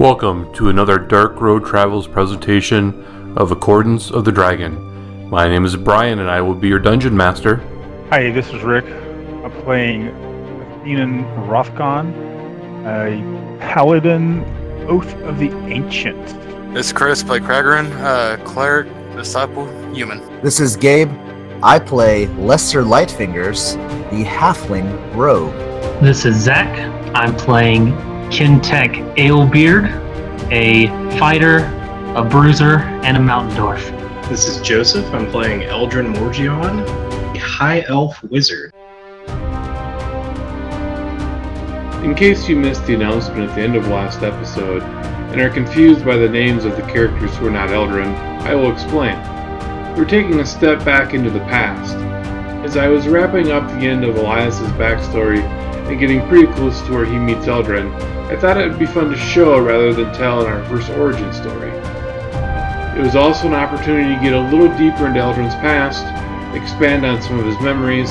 Welcome to another Dark Road Travels presentation of Accordants of the Dragon. My name is Brian and I will be your dungeon master. Hi, this is Rick. I'm playing Athenan Rothgan, a paladin, Oath of the Ancient. This is Chris, play Cregorin, uh, cleric, disciple, human. This is Gabe. I play Lester Lightfingers, the Halfling Rogue. This is Zach. I'm playing Kentek Alebeard, a fighter, a bruiser, and a mountain dwarf. This is Joseph. I'm playing Eldrin Morjeon, a high elf wizard. In case you missed the announcement at the end of last episode and are confused by the names of the characters who are not Eldrin, I will explain. We're taking a step back into the past. As I was wrapping up the end of Eylias's backstory and getting pretty close to where he meets Eldrin, I thought it would be fun to show rather than tell in our first origin story. It was also an opportunity to get a little deeper into Eldrin's past, expand on some of his memories,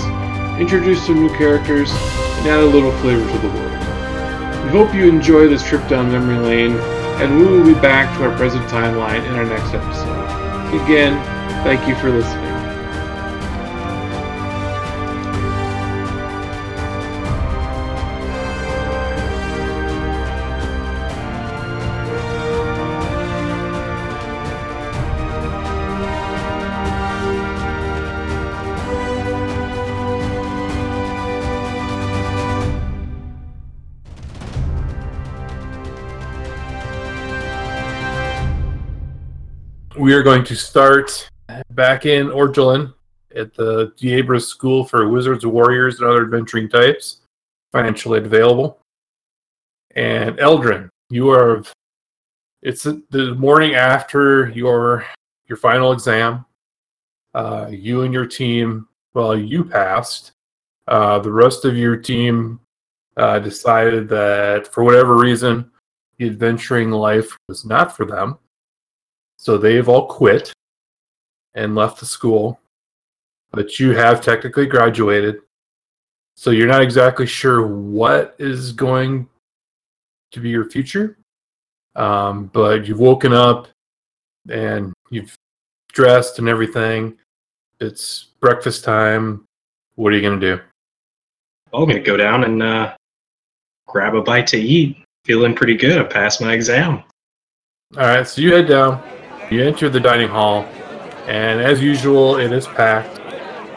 introduce some new characters, and add a little flavor to the world. We hope you enjoy this trip down memory lane, and we will be back to our present timeline in our next episode. Again, thank you for listening. We are going to start back in Orgelin at the Diabra School for Wizards, Warriors, and other adventuring types, financially available. And Eldrin, you are. It's the morning after your your final exam. Uh, you and your team, well, you passed. Uh, the rest of your team uh, decided that for whatever reason, the adventuring life was not for them. So they've all quit and left the school. But you have technically graduated. So you're not exactly sure what is going to be your future. Um, but you've woken up and you've dressed and everything. It's breakfast time. What are you going to do? Well, I'm going to go down and uh, grab a bite to eat. Feeling pretty good. I passed my exam. All right, so you head down. You enter the dining hall, and as usual, it is packed.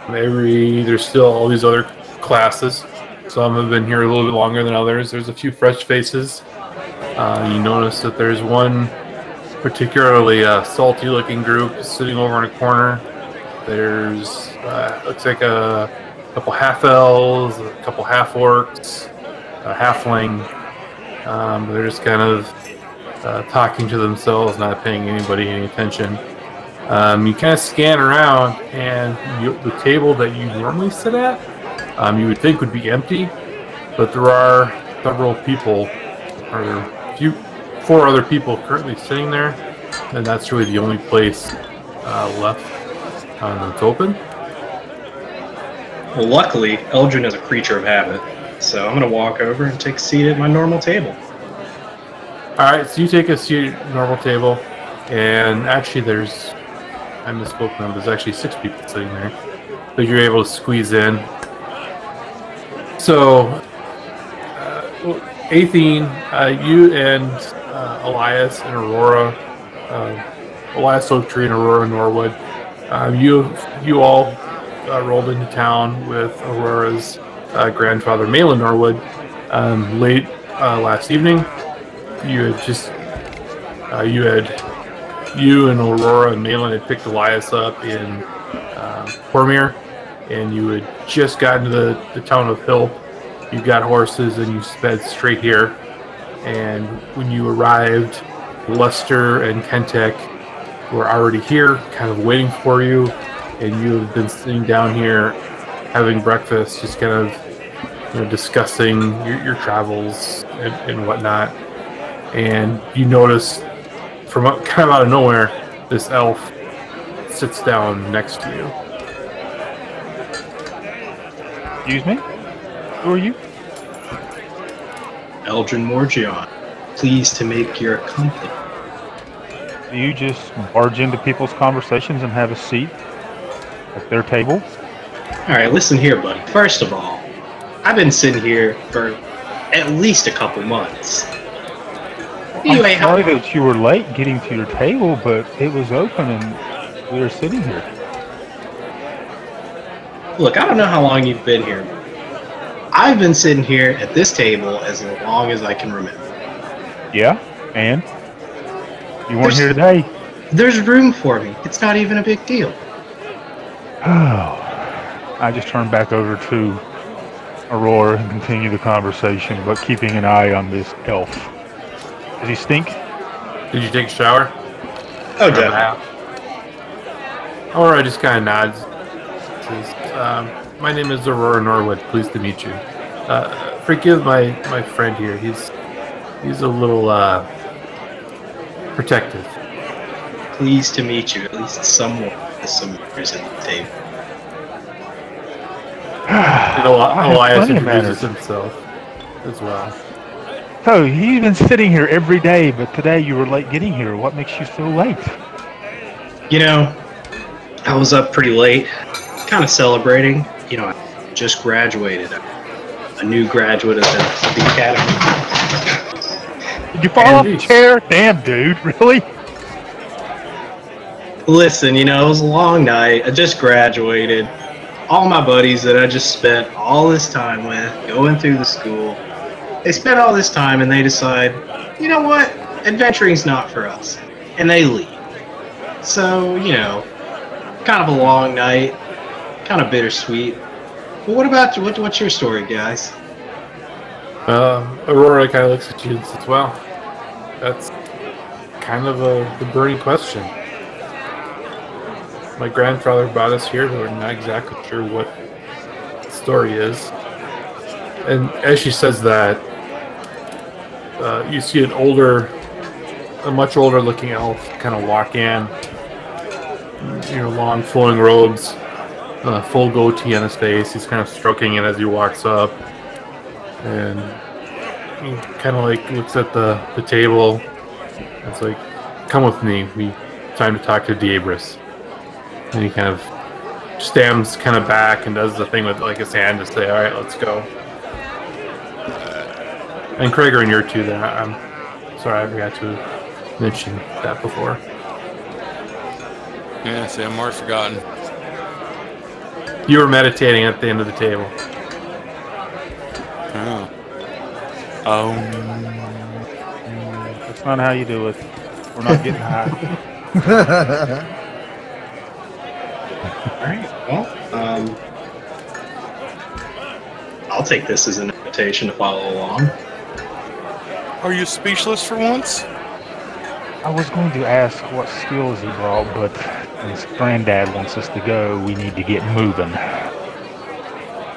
Every there's still all these other classes. Some have been here a little bit longer than others. There's a few fresh faces. Uh, you notice that there's one particularly uh, salty-looking group sitting over in a corner. There's uh, looks like a couple half elves, a couple half orcs, a halfling. Um, they're just kind of uh, talking to themselves, not paying anybody any attention. Um, you kind of scan around, and you, the table that you normally sit at, um, you would think would be empty, but there are several people, or a few, four other people currently sitting there, and that's really the only place uh, left uh, that's open. Well, luckily, Eldrin is a creature of habit, so I'm going to walk over and take a seat at my normal table. All right, so you take a seat normal table, and actually, there's I misspoke now. There's actually six people sitting there, but you're able to squeeze in. So, uh, Atheen, uh, you and uh, Eylias and Aurora, uh, Eylias Oak Tree and Aurora Norwood, uh, you you all uh, rolled into town with Aurora's uh, grandfather, Malin Norwood, um, late last evening. You had just uh, you had you and Aurora and Malin had picked Eylias up in uh, and you had just gotten to the, the town of Hill. You got horses and you sped straight here. And when you arrived, Lester and Kentek were already here, kind of waiting for you. And you have been sitting down here having breakfast, just kind of you know, discussing your, your travels and, and whatnot. And you notice from kind of out of nowhere, this elf sits down next to you. Excuse me? Who are you? Eldrin Morjeon. Pleased to make your company. Do you just barge into people's conversations and have a seat at their table? All right, listen here, buddy. First of all, I've been sitting here for at least a couple months. You I'm sorry that you were late getting to your table, but it was open and we were sitting here. Look, I don't know how long you've been here. I've been sitting here at this table as long as I can remember. Yeah, and you weren't There's- here today. There's room for me. It's not even a big deal. Oh, I just turned back over to Aurora and continue the conversation, but keeping an eye on this elf. Does he stink? Did you take a shower? Oh, Or a definitely. bath? Aurora just kind of nods. Says, um, "My name is Aurora Norwood. Pleased to meet you. Uh, forgive my my friend here. He's he's a little uh, protective. Pleased to meet you. At least someone with some years at the table. And Eli- Eylias plenty introduces manners. himself as well. So he's been sitting here every day, but today you were late getting here. What makes you so late? You know, I was up pretty late, kind of celebrating. You know, I just graduated. A new graduate of the, the academy. Did you fall off the chair? Damn, dude, really? Listen, you know, it was a long night. I just graduated. All my buddies that I just spent all this time with, going through the school, they spent all this time and they decide, you know what, adventuring's not for us. And they leave. So, you know, kind of a long night, kind of bittersweet. But what about what, what's your story, guys? Um, Aurora kind of looks at you and says, "Well, that's kind of a the burning question. My grandfather brought us here, but we're not exactly sure what the story is." And as she says that, uh, you see an older, a much older-looking elf kind of walk in. You know, long flowing robes, uh, full goatee on his face. He's kind of stroking it as he walks up and he kind of like looks at the, the table. It's like, come with me. We time to talk to Diabris. And he kind of stands kind of back and does the thing with like his hand to say, "All right, let's go." And Krager and you're too. There. I'm sorry, I forgot to mention that before. Yeah, see, I'm more forgotten. You were meditating at the end of the table. Oh. Um, That's not how you do it. We're not getting high. All right. Well, um, I'll take this as an invitation to follow along. Are you speechless for once? I was going to ask what skills he brought, but his granddad wants us to go. We need to get moving.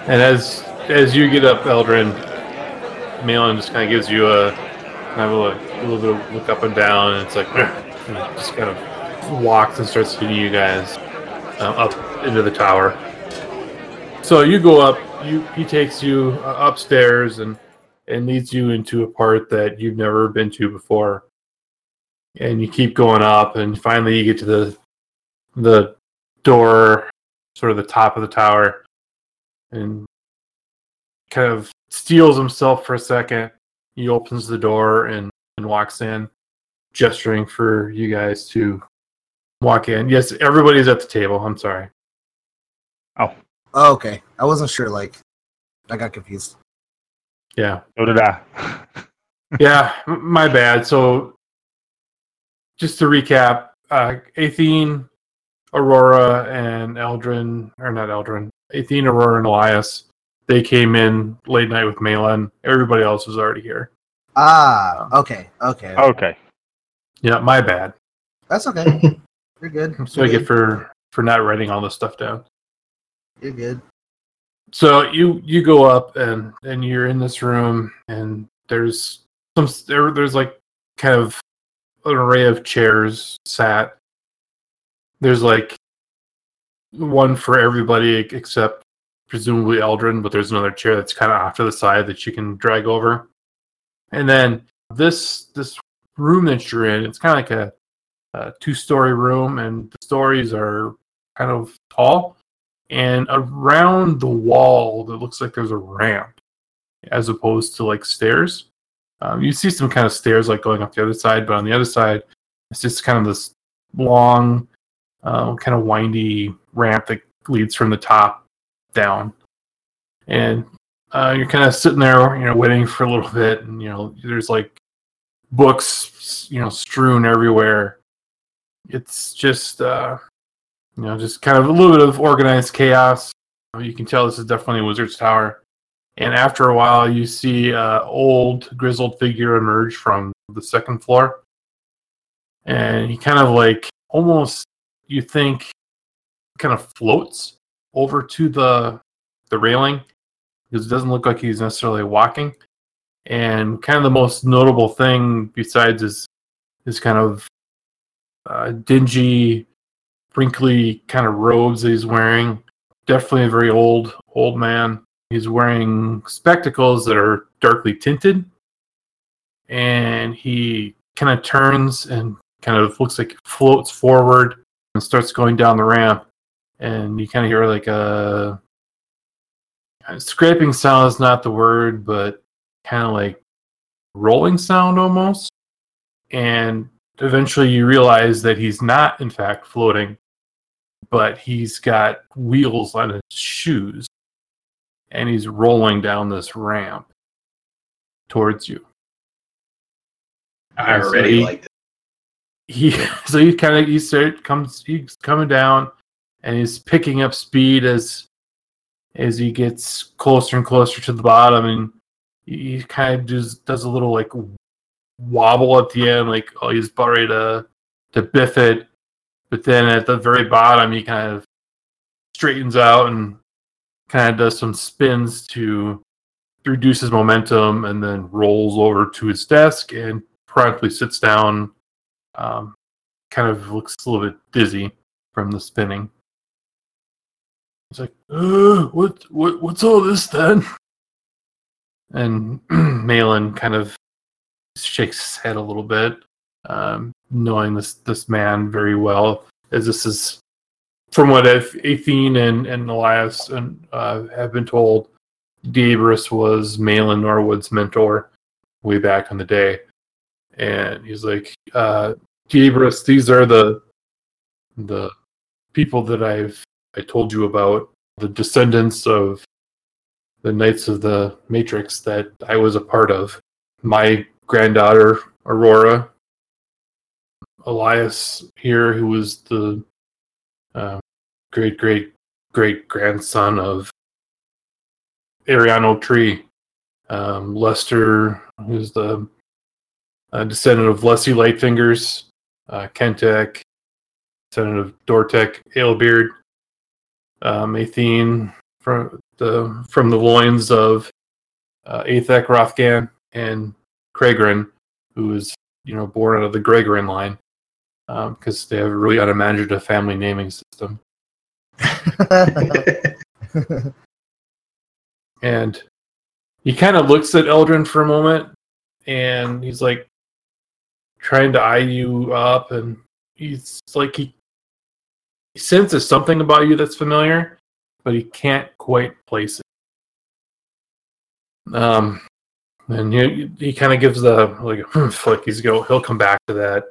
And as as you get up, Eldrin, Malin just kind of gives you a kind of a, a little bit of look up and down, and it's like and just kind of walks and starts leading you guys uh, up into the tower. So you go up. You he takes you uh, upstairs and and leads you into a part that you've never been to before. And you keep going up, and finally you get to the the door, sort of the top of the tower and kind of steals himself for a second. He opens the door and, and walks in, gesturing for you guys to walk in. Yes, everybody's at the table. I'm sorry. Oh, oh okay. I wasn't sure. Like, I got confused. Yeah. So did I. yeah, my bad. So, just to recap, uh, Atheen, Aurora, and Eldrin, or not Eldrin, Atheen, Aurora, and Eylias, they came in late night with Malin. Everybody else was already here. Ah, okay, okay. okay. Yeah, my bad. That's okay. You're good. That's what I You're get for for not writing all this stuff down. You're good. So you you go up and and you're in this room and there's some there, there's like kind of an array of chairs sat. There's like one for everybody except presumably Eldrin, but there's another chair that's kind of off to the side that you can drag over. And then this this room that you're in, it's kind of like a, a two story room, and the stories are kind of tall. And around the wall, it looks like there's a ramp as opposed to like stairs. Um, you see some kind of stairs like going up the other side, but on the other side, it's just kind of this long, uh, kind of windy ramp that leads from the top down. And uh, you're kind of sitting there, you know, waiting for a little bit, and you know, there's like books, you know, strewn everywhere. It's just, uh, you know, just kind of a little bit of organized chaos. You can tell this is definitely wizard's tower. And after a while, you see an old grizzled figure emerge from the second floor, and he kind of like almost you think kind of floats over to the the railing because it doesn't look like he's necessarily walking. And kind of the most notable thing besides is his kind of uh, dingy, wrinkly kind of robes that he's wearing, definitely a very old old man. He's wearing spectacles that are darkly tinted, and he kind of turns and kind of looks like floats forward and starts going down the ramp. And you kind of hear like a scraping sound is not the word, but kind of like rolling sound almost. And eventually you realize that he's not, in fact, floating, but he's got wheels on his shoes and he's rolling down this ramp towards you. I And so already he- like it. he so he kind of he start comes he's coming down and he's picking up speed as as he gets closer and closer to the bottom and he kind of just does a little like wobble at the end like oh he's about ready to to biff it but then at the very bottom he kind of straightens out and kind of does some spins to reduce his momentum and then rolls over to his desk and promptly sits down um, kind of looks a little bit dizzy from the spinning. He's like, "What? What? What's all this then?" And Malin kind of shakes his head a little bit, um, knowing this this man very well, as this is from what Ath- Atheen and and Eylias and uh, have been told. Gabrus was Malin Norwood's mentor way back in the day, and he's like, uh, these are the the people that I've I told you about, the descendants of the Knights of the Matrix that I was a part of. My granddaughter Aurora, Eylias here, who was the uh, great great great grandson of Ariano Tree, um, Lester, who's the uh, descendant of Leslie Lightfingers, uh, Kentek, descendant of Dortek, Alebeard, um, Atheen from the from the loins of uh, Athek Rothgan and Cregorin, who was you know born out of the Gregorin line, because they have a really unimaginative family naming system. And he kind of looks at Eldrin for a moment, and he's like trying to eye you up, and he's like he, he senses something about you that's familiar, but he can't quite place it. Um, and he, he kind of gives the like a flick. He's go. He'll come back to that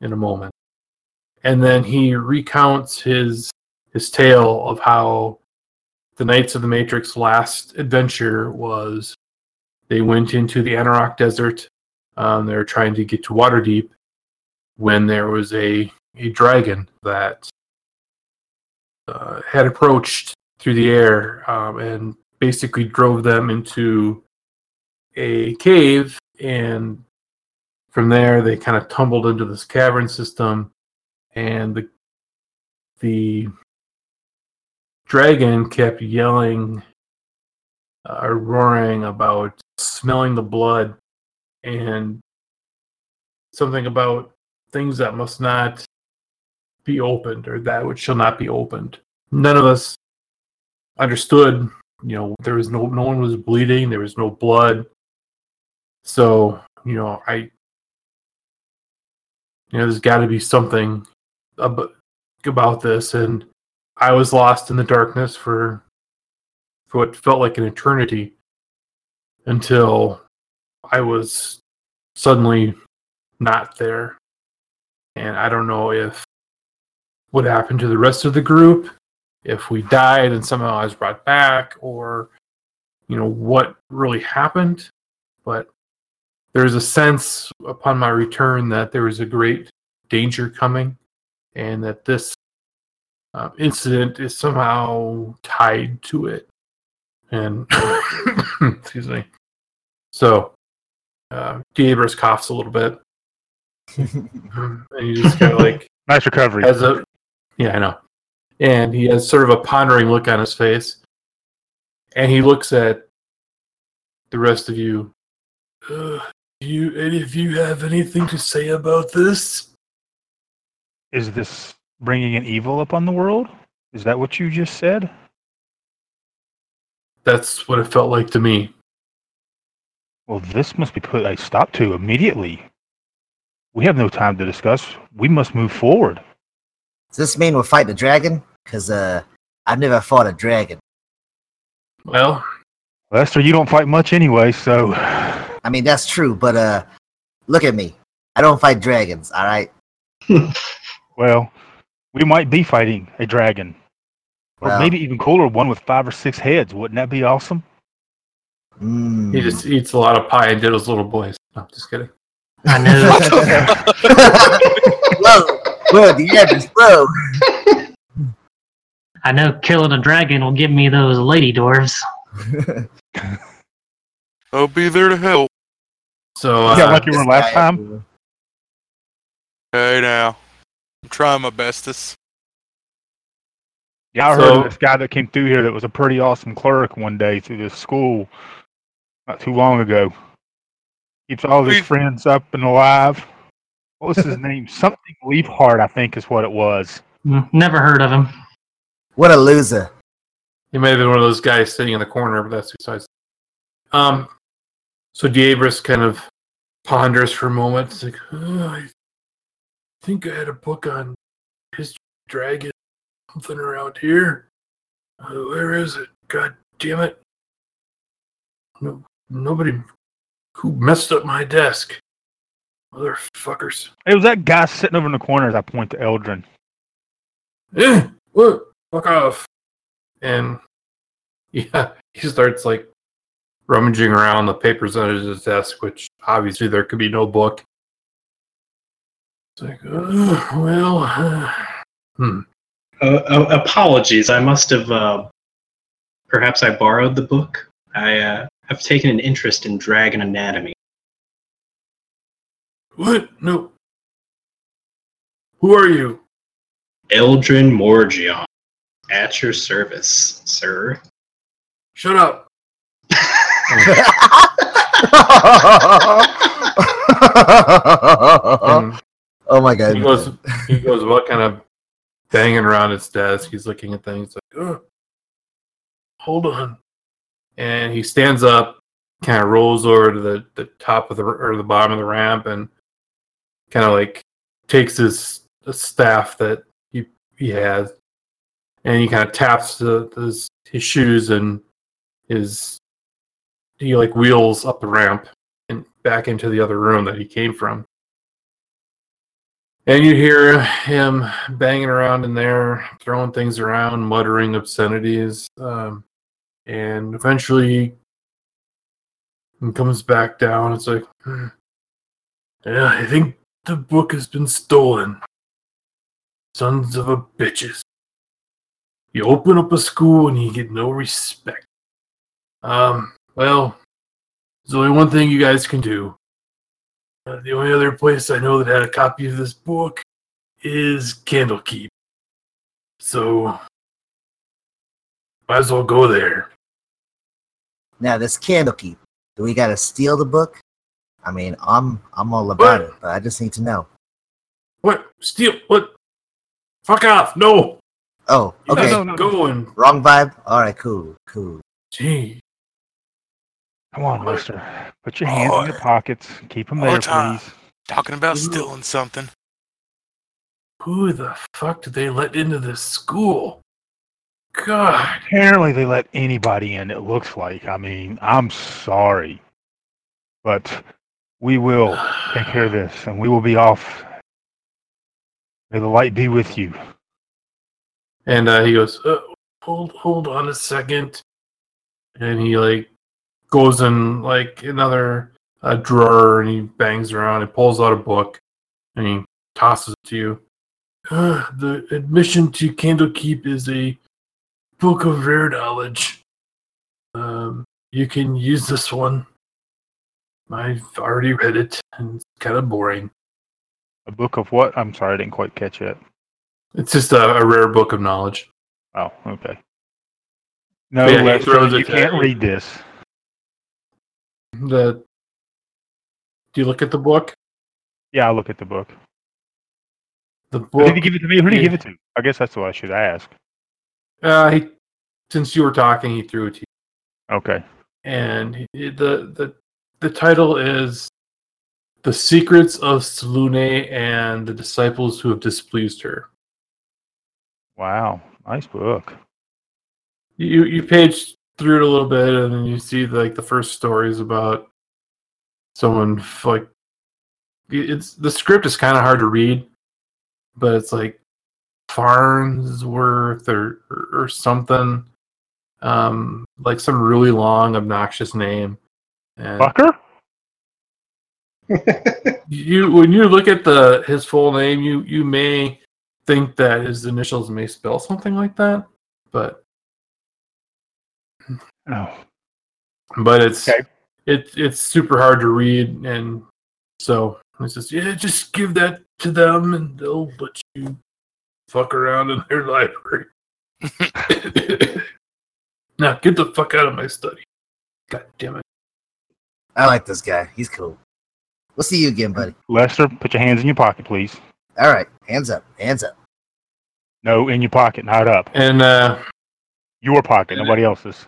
in a moment, and then he recounts his his tale of how the Knights of the Matrix last adventure was they went into the Anauroch Desert. Um, they were trying to get to Waterdeep when there was a, a dragon that uh, had approached through the air um, and basically drove them into a cave. And from there, they kind of tumbled into this cavern system. And the the dragon kept yelling uh, or roaring about smelling the blood and something about things that must not be opened or that which shall not be opened. None of us understood, you know, there was no no one was bleeding, there was no blood. So you know, I, you know, there's got to be something about, about this, and I was lost in the darkness for for what felt like an eternity until I was suddenly not there. And I don't know if what happened to the rest of the group, if we died and somehow I was brought back, or you know what really happened. But there's a sense upon my return that there was a great danger coming, and that this uh, incident is somehow tied to it. And excuse me. So, uh, Gabrus coughs a little bit, and he just kind of like Nice recovery. has a yeah, I know. And he has sort of a pondering look on his face. And he looks at the rest of you. Uh, do you any of you have anything to say about this? Is this bringing an evil upon the world? Is that what you just said? That's what it felt like to me. Well, this must be put a stop to immediately. We have no time to discuss. We must move forward. Does this mean we're fighting a dragon? Because uh, I've never fought a dragon. Well, Lester, you don't fight much anyway, so I mean, that's true, but uh, look at me. I don't fight dragons, all right? well, we might be fighting a dragon. Or Well- maybe even cooler, one with five or six heads. Wouldn't that be awesome? Mm. he just eats a lot of pie and diddles little boys. No, just kidding. I know. whoa, whoa, the edge is low. I know killing a dragon will give me those lady dwarves. I'll be there to help. So, uh, Yeah, like you were last time. Hey now. I'm trying my bestest. Yeah, I heard of this guy that came through here that was a pretty awesome clerk one day through this school not too long ago. Keeps all his friends up and alive. What was his name? Something Leafheart, I think, is what it was. Mm, Never heard of him. What a loser. He may have been one of those guys sitting in the corner, but that's besides. Um, so Diabris kind of ponders for a moment. It's like, "Oh, I think I had a book on his dragon, something around here. Uh, where is it? God damn it! No, nobody who messed up my desk, motherfuckers. It was that guy sitting over in the corner as I point to Eldrin. Eh, what? Fuck off. And yeah, he starts like rummaging around the papers under his desk, which obviously there could be no book. It's like, uh, well, uh, hmm. Uh, uh, apologies. I must have. Uh, perhaps I borrowed the book. I uh, have taken an interest in dragon anatomy. What? No. Who are you? Eldrin Morjeon, at your service, sir. Shut up. Oh. Mm. And oh my god. he goes, he goes, what kind of banging around his desk? He's looking at things like, oh, hold on. And he stands up, kind of rolls over to the, the top of the or the bottom of the ramp, and kind of like takes his staff that he he has, and he kind of taps the, his his shoes and his he like wheels up the ramp and back into the other room that he came from. And you hear him banging around in there, throwing things around, muttering obscenities. Um, and eventually he comes back down. It's like, "Hmm. yeah, I think the book has been stolen. Sons of a bitches. You open up a school and you get no respect. Um, well, there's only one thing you guys can do. Uh, the only other place I know that had a copy of this book is Candlekeep. So, might as well go there. Now this Candlekeep. Do we gotta steal the book? I mean, I'm I'm all about What? it, but I just need to know. What? Steal? What? Fuck off! No! Oh, okay. no, no. go and Wrong vibe. All right, cool, cool. gee. Come on, Lester. Put your hands in your pockets. Keep them there, time. please. Talking about stealing something. Who the fuck did they let into this school? God. Apparently, they let anybody in. It looks like. I mean, I'm sorry, but we will take care of this, and we will be off. May the light be with you. And uh, he goes, uh, hold, hold on a second. And he like goes in like another uh, drawer and he bangs around and pulls out a book and he tosses it to you. Uh, the admission to Candlekeep is a book of rare knowledge. Um, you can use this one. I've already read it and it's kind of boring. A book of what? I'm sorry, I didn't quite catch it. It's just a, a rare book of knowledge. Oh, okay. No, Yeah, you can't read this. The do you look at the book? Yeah, I'll look at the book. The book. did he give it to me? Who did he give it to? I guess that's what I should ask. Uh, he, since you were talking, he threw it to you, Okay. and he, the the the title is "The Secrets of Selune and the Disciples Who Have Displeased Her." Wow. Nice book. You you page through it a little bit, and then you see like the first stories about someone like it's the script is kind of hard to read, but it's like Farnsworth or, or or something, um, like some really long, obnoxious name. And Fucker? you when you look at the his full name, you you may think that his initials may spell something like that, but Oh. but it's Okay. it, it's super hard to read and so he says yeah just give that to them and they'll let you fuck around in their library now get the fuck out of my study god damn it I like this guy. He's cool. We'll see you again, buddy. Lester, put your hands in your pocket, please. All right, hands up, hands up. No, in your pocket, not up. and uh Your pocket, nobody else's.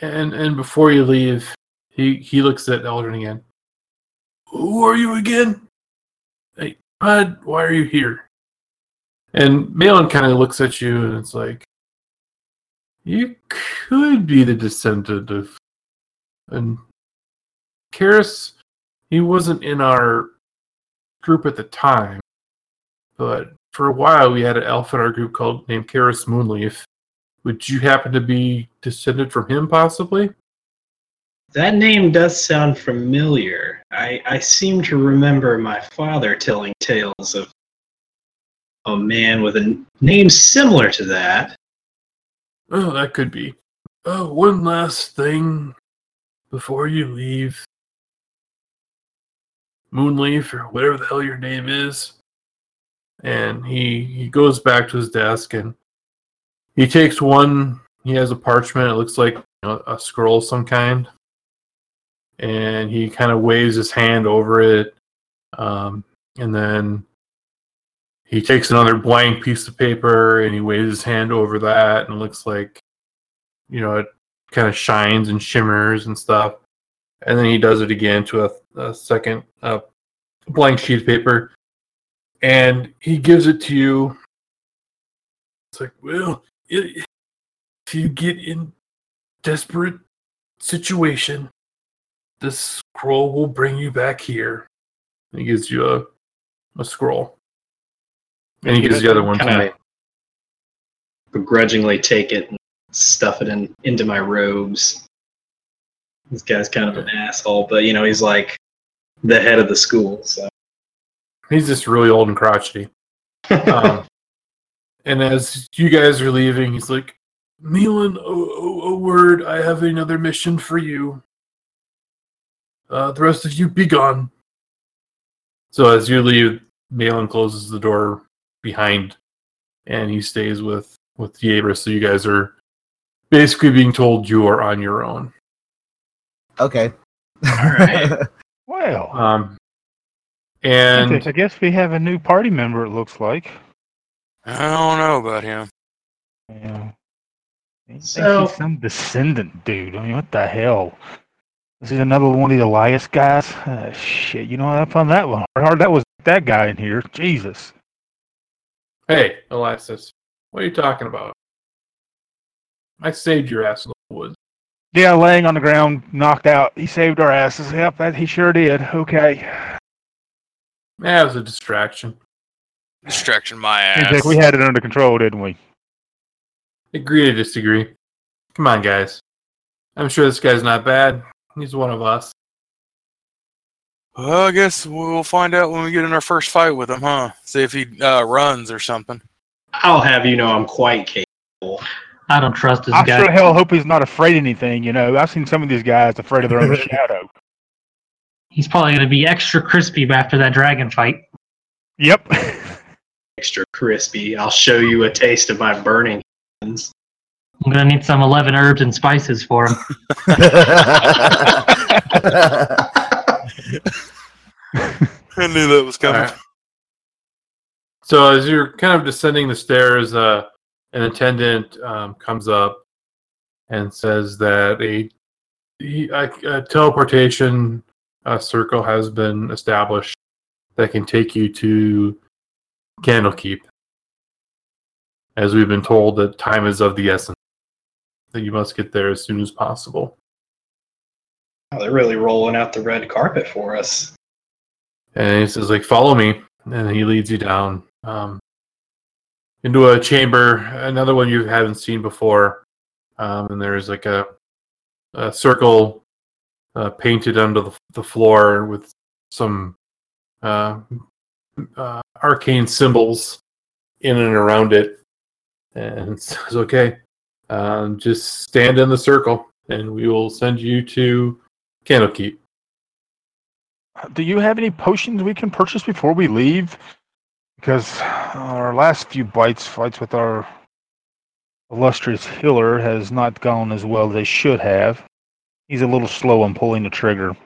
And and before you leave he he looks at Eldrin again. Who are you again? Hey bud why are you here? And Malin kind of looks at you and it's like you could be the descendant of and Karis. He wasn't in our group at the time but for a while we had an elf in our group called named Karis Moonleaf would you happen to be descended from him, possibly? That name does sound familiar. I, I seem to remember my father telling tales of a man with a name similar to that. Oh, that could be. Oh, one last thing before you leave. Moonleaf, or whatever the hell your name is. And he he goes back to his desk and he takes one. He has a parchment. It looks like you know, a scroll of some kind. And he kind of waves his hand over it. Um, and then he takes another blank piece of paper and he waves his hand over that and it looks like you know it kind of shines and shimmers and stuff and then he does it again to a, a second blank sheet of paper and he gives it to you it's like well i if you get in desperate situation this scroll will bring you back here he gives you a, a scroll and he gives the other one to me. Begrudgingly take it and stuff it in into my robes. This guy's kind of an asshole, but you know he's like the head of the school. So He's just really old and crotchety. Um, and as you guys are leaving, he's like, Malin, a, a, a word. I have another mission for you. Uh, the rest of you be gone. So as you leave, Malin closes the door behind, and he stays with with Yabra. So you guys are basically being told you are on your own. Okay. right. Well, Um, and I guess we have a new party member, it looks like. I don't know about him. Yeah. He So- he's some descendant dude. I mean, what the hell? This is another one of the Eylias guys. Uh, shit, you know what I found that one hard. That was that guy in here. Jesus. Hey, Eylias, what are you talking about? I saved your ass in the woods. Yeah, laying on the ground, knocked out. He saved our asses. Yep, that he sure did. Okay. Yeah, it was a distraction. Distraction my ass. like we had it under control, didn't we? Agree to disagree. Come on, guys. I'm sure this guy's not bad. He's one of us. Well, I guess we'll find out when we get in our first fight with him, huh? See if he uh, runs or something. I'll have you know I'm quite capable. I don't trust this I guy. sure hell hope he's not afraid of anything. You know, I've seen some of these guys afraid of their own shadow. He's probably going to be extra crispy after that dragon fight. Yep. Extra crispy. I'll show you a taste of my burning hands. I'm going to need some 11 herbs and spices for him. I knew that was coming. Alright. So as you're kind of descending the stairs, uh, an attendant um, comes up and says that a, a, a teleportation uh, circle has been established that can take you to Candlekeep. As we've been told that time is of the essence, that you must get there as soon as possible. Oh, they're really rolling out the red carpet for us. And he says, like, follow me. And he leads you down um, into a chamber, another one you haven't seen before. Um, and there's like a, a circle uh, painted under the, the floor with some uh, uh, arcane symbols in and around it. And says, okay, um, just stand in the circle and we will send you to Candlekeep. Do you have any potions we can purchase before we leave? Because our last few bites, fights with our illustrious healer, has not gone as well as they should have. He's a little slow on pulling the trigger.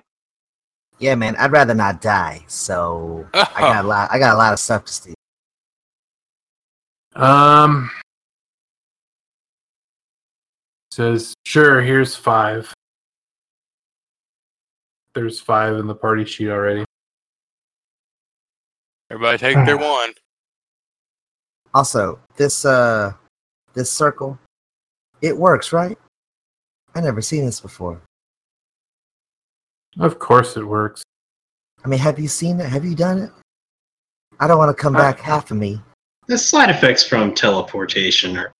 Yeah, man, I'd rather not die. So I got a lot. I got a lot of stuff to steal. Um, says, sure, here's five. There's five in the party sheet already. Everybody take their one. Also, this uh, this circle, it works, right? I never seen this before. Of course it works. I mean, have you seen it? Have you done it? I don't want to come Uh, back half of me. The side effects from teleportation or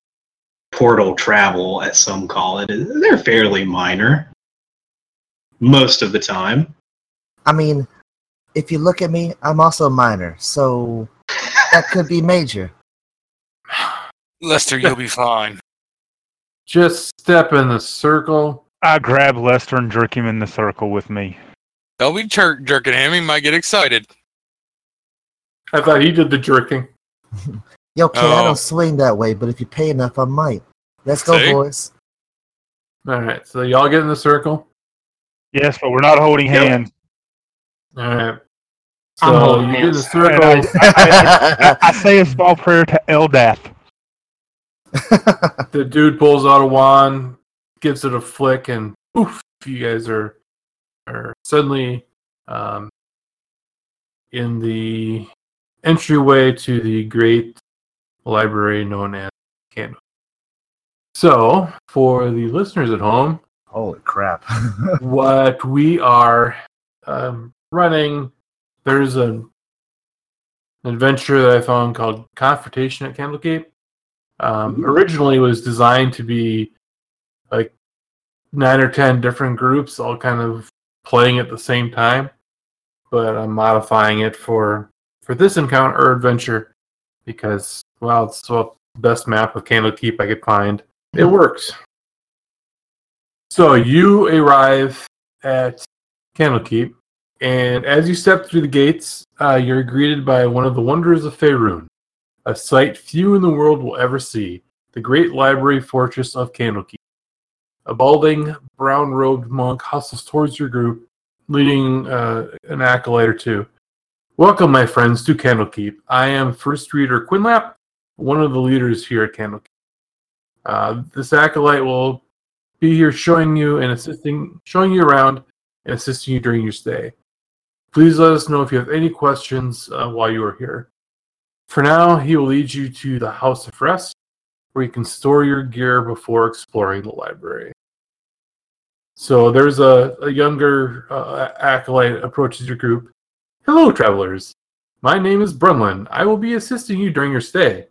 portal travel, as some call it, they're fairly minor. Most of the time. I mean, if you look at me, I'm also a minor, so that could be major. Lester, you'll be fine. Just step in the circle. I grab Lester and jerk him in the circle with me. Don't be jer- jerking him. He might get excited. I thought he did the jerking. Yo, kid, I Oh. don't swing that way, but if you pay enough, I might. Let's go, See? boys. All right, so y'all get in the circle. Yes, but we're not holding Yep. hands. All right. I'm holding you get in the hands. circle. And I, I say a small prayer to Eldath. the dude pulls out a wand, gives it a flick, and oof, you guys are are suddenly um, in the entryway to the great library known as Candle. So, for the listeners at home, Holy crap. what we are um, running, there's an adventure that I found called Confrontation at Candlekeep. Um, originally, it was designed to be like nine or ten different groups, all kind of playing at the same time. But I'm modifying it for for this encounter or adventure because well, it's the best map of Candlekeep I could find. It works. So you arrive at Candlekeep, and as you step through the gates, uh, you're greeted by one of the wonders of Faerun, a sight few in the world will ever see the great library fortress of Candlekeep. A balding, brown robed monk hustles towards your group, leading uh, an acolyte or two. Welcome, my friends, to Candlekeep. I am First Reader Quinlap, one of the leaders here at Candlekeep. Uh, this acolyte will be here showing you and assisting, showing you around and assisting you during your stay. Please let us know if you have any questions uh, while you are here. For now, he will lead you to the House of Rest, where you can store your gear before exploring the library. So there's a, a younger uh, acolyte approaches your group. Hello, travelers. My name is Brunlin. I will be assisting you during your stay.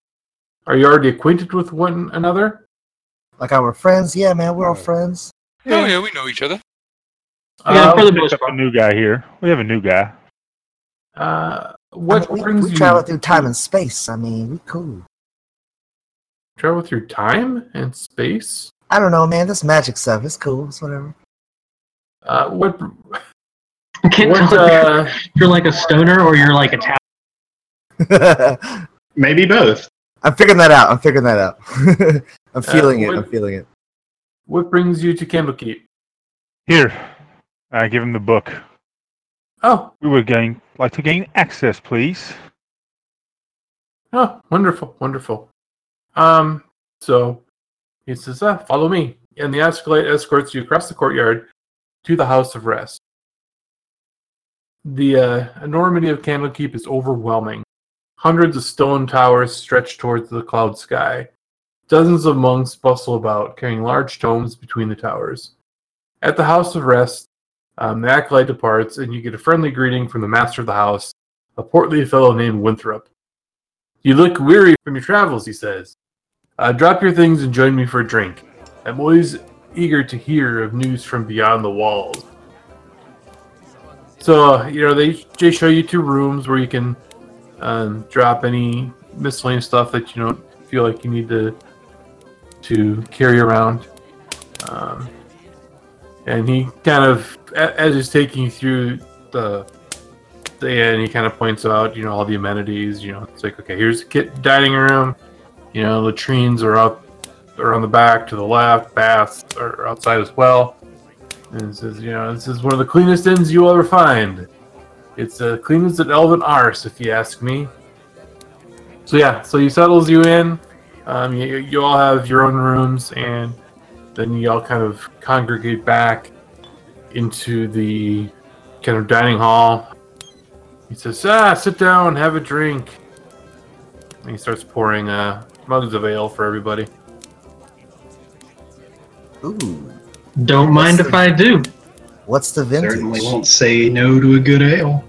Are you already acquainted with one another? Like our friends? Yeah, man, we're all friends. Oh yeah, we know each other. Yeah, Uh, for the Picked most part. a new guy here. We have a new guy. uh, I what mean, we, brings we you travel through time and space. I mean, we cool. travel through time and space? I don't know, man. This magic stuff, is cool. It's whatever. Uh, what? I can't What? tell you're, Uh, if you're like a stoner or you're like a tap. Maybe both. I'm figuring that out. I'm figuring that out. I'm feeling it. what- I'm feeling it. what brings you to Candlekeep? Here, I give him the book. Oh, We would gain like to gain access, please. oh, wonderful, wonderful. Um, so he says, ah, "Follow me," and the escalate escorts you across the courtyard to the House of Rest. The uh, enormity of Candlekeep is overwhelming. Hundreds of stone towers stretch towards the cloud sky. Dozens of monks bustle about, carrying large tomes between the towers. At the House of Rest, um, the acolyte departs, and you get a friendly greeting from the master of the house, a portly fellow named Winthrop. You look weary from your travels, he says. Uh, drop your things and join me for a drink. I'm always eager to hear of news from beyond the walls. So, uh, you know, they, they show you two rooms where you can um, drop any miscellaneous stuff that you don't feel like you need to to carry around. Um, and he kind of, as he's taking you through the the end, he kind of points out, you know, all the amenities. You know, it's like, okay, here's the kit dining room. You know, latrines are up are on the back to the left. Baths are outside as well. And it says, you know, this is one of the cleanest inns you'll ever find. It's the cleanest at Elven Arse, if you ask me. So yeah, so he settles you in. Um, you, you all have your own rooms, and then you all kind of congregate back into the kind of dining hall. He says, "Ah, sit down, have a drink." And he starts pouring uh, mugs of ale for everybody. Ooh, Don't mind if I do. what's the vintage? Certainly won't say no to a good ale.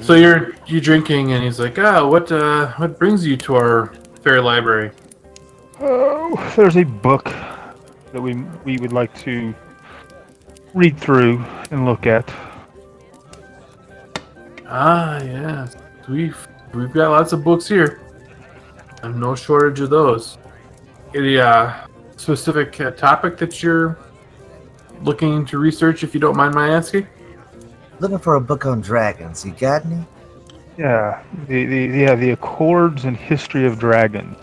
So you're you drinking, and he's like, "Ah, what uh, what brings you to our fair library?" Oh, there's a book that we we would like to read through and look at. Ah, yes, we've we've got lots of books here. I'm no shortage of those. Any uh, specific uh, topic that you're looking to research, if you don't mind my asking? Looking for a book on dragons. You got any? Yeah, the, the yeah the Accords and History of Dragons,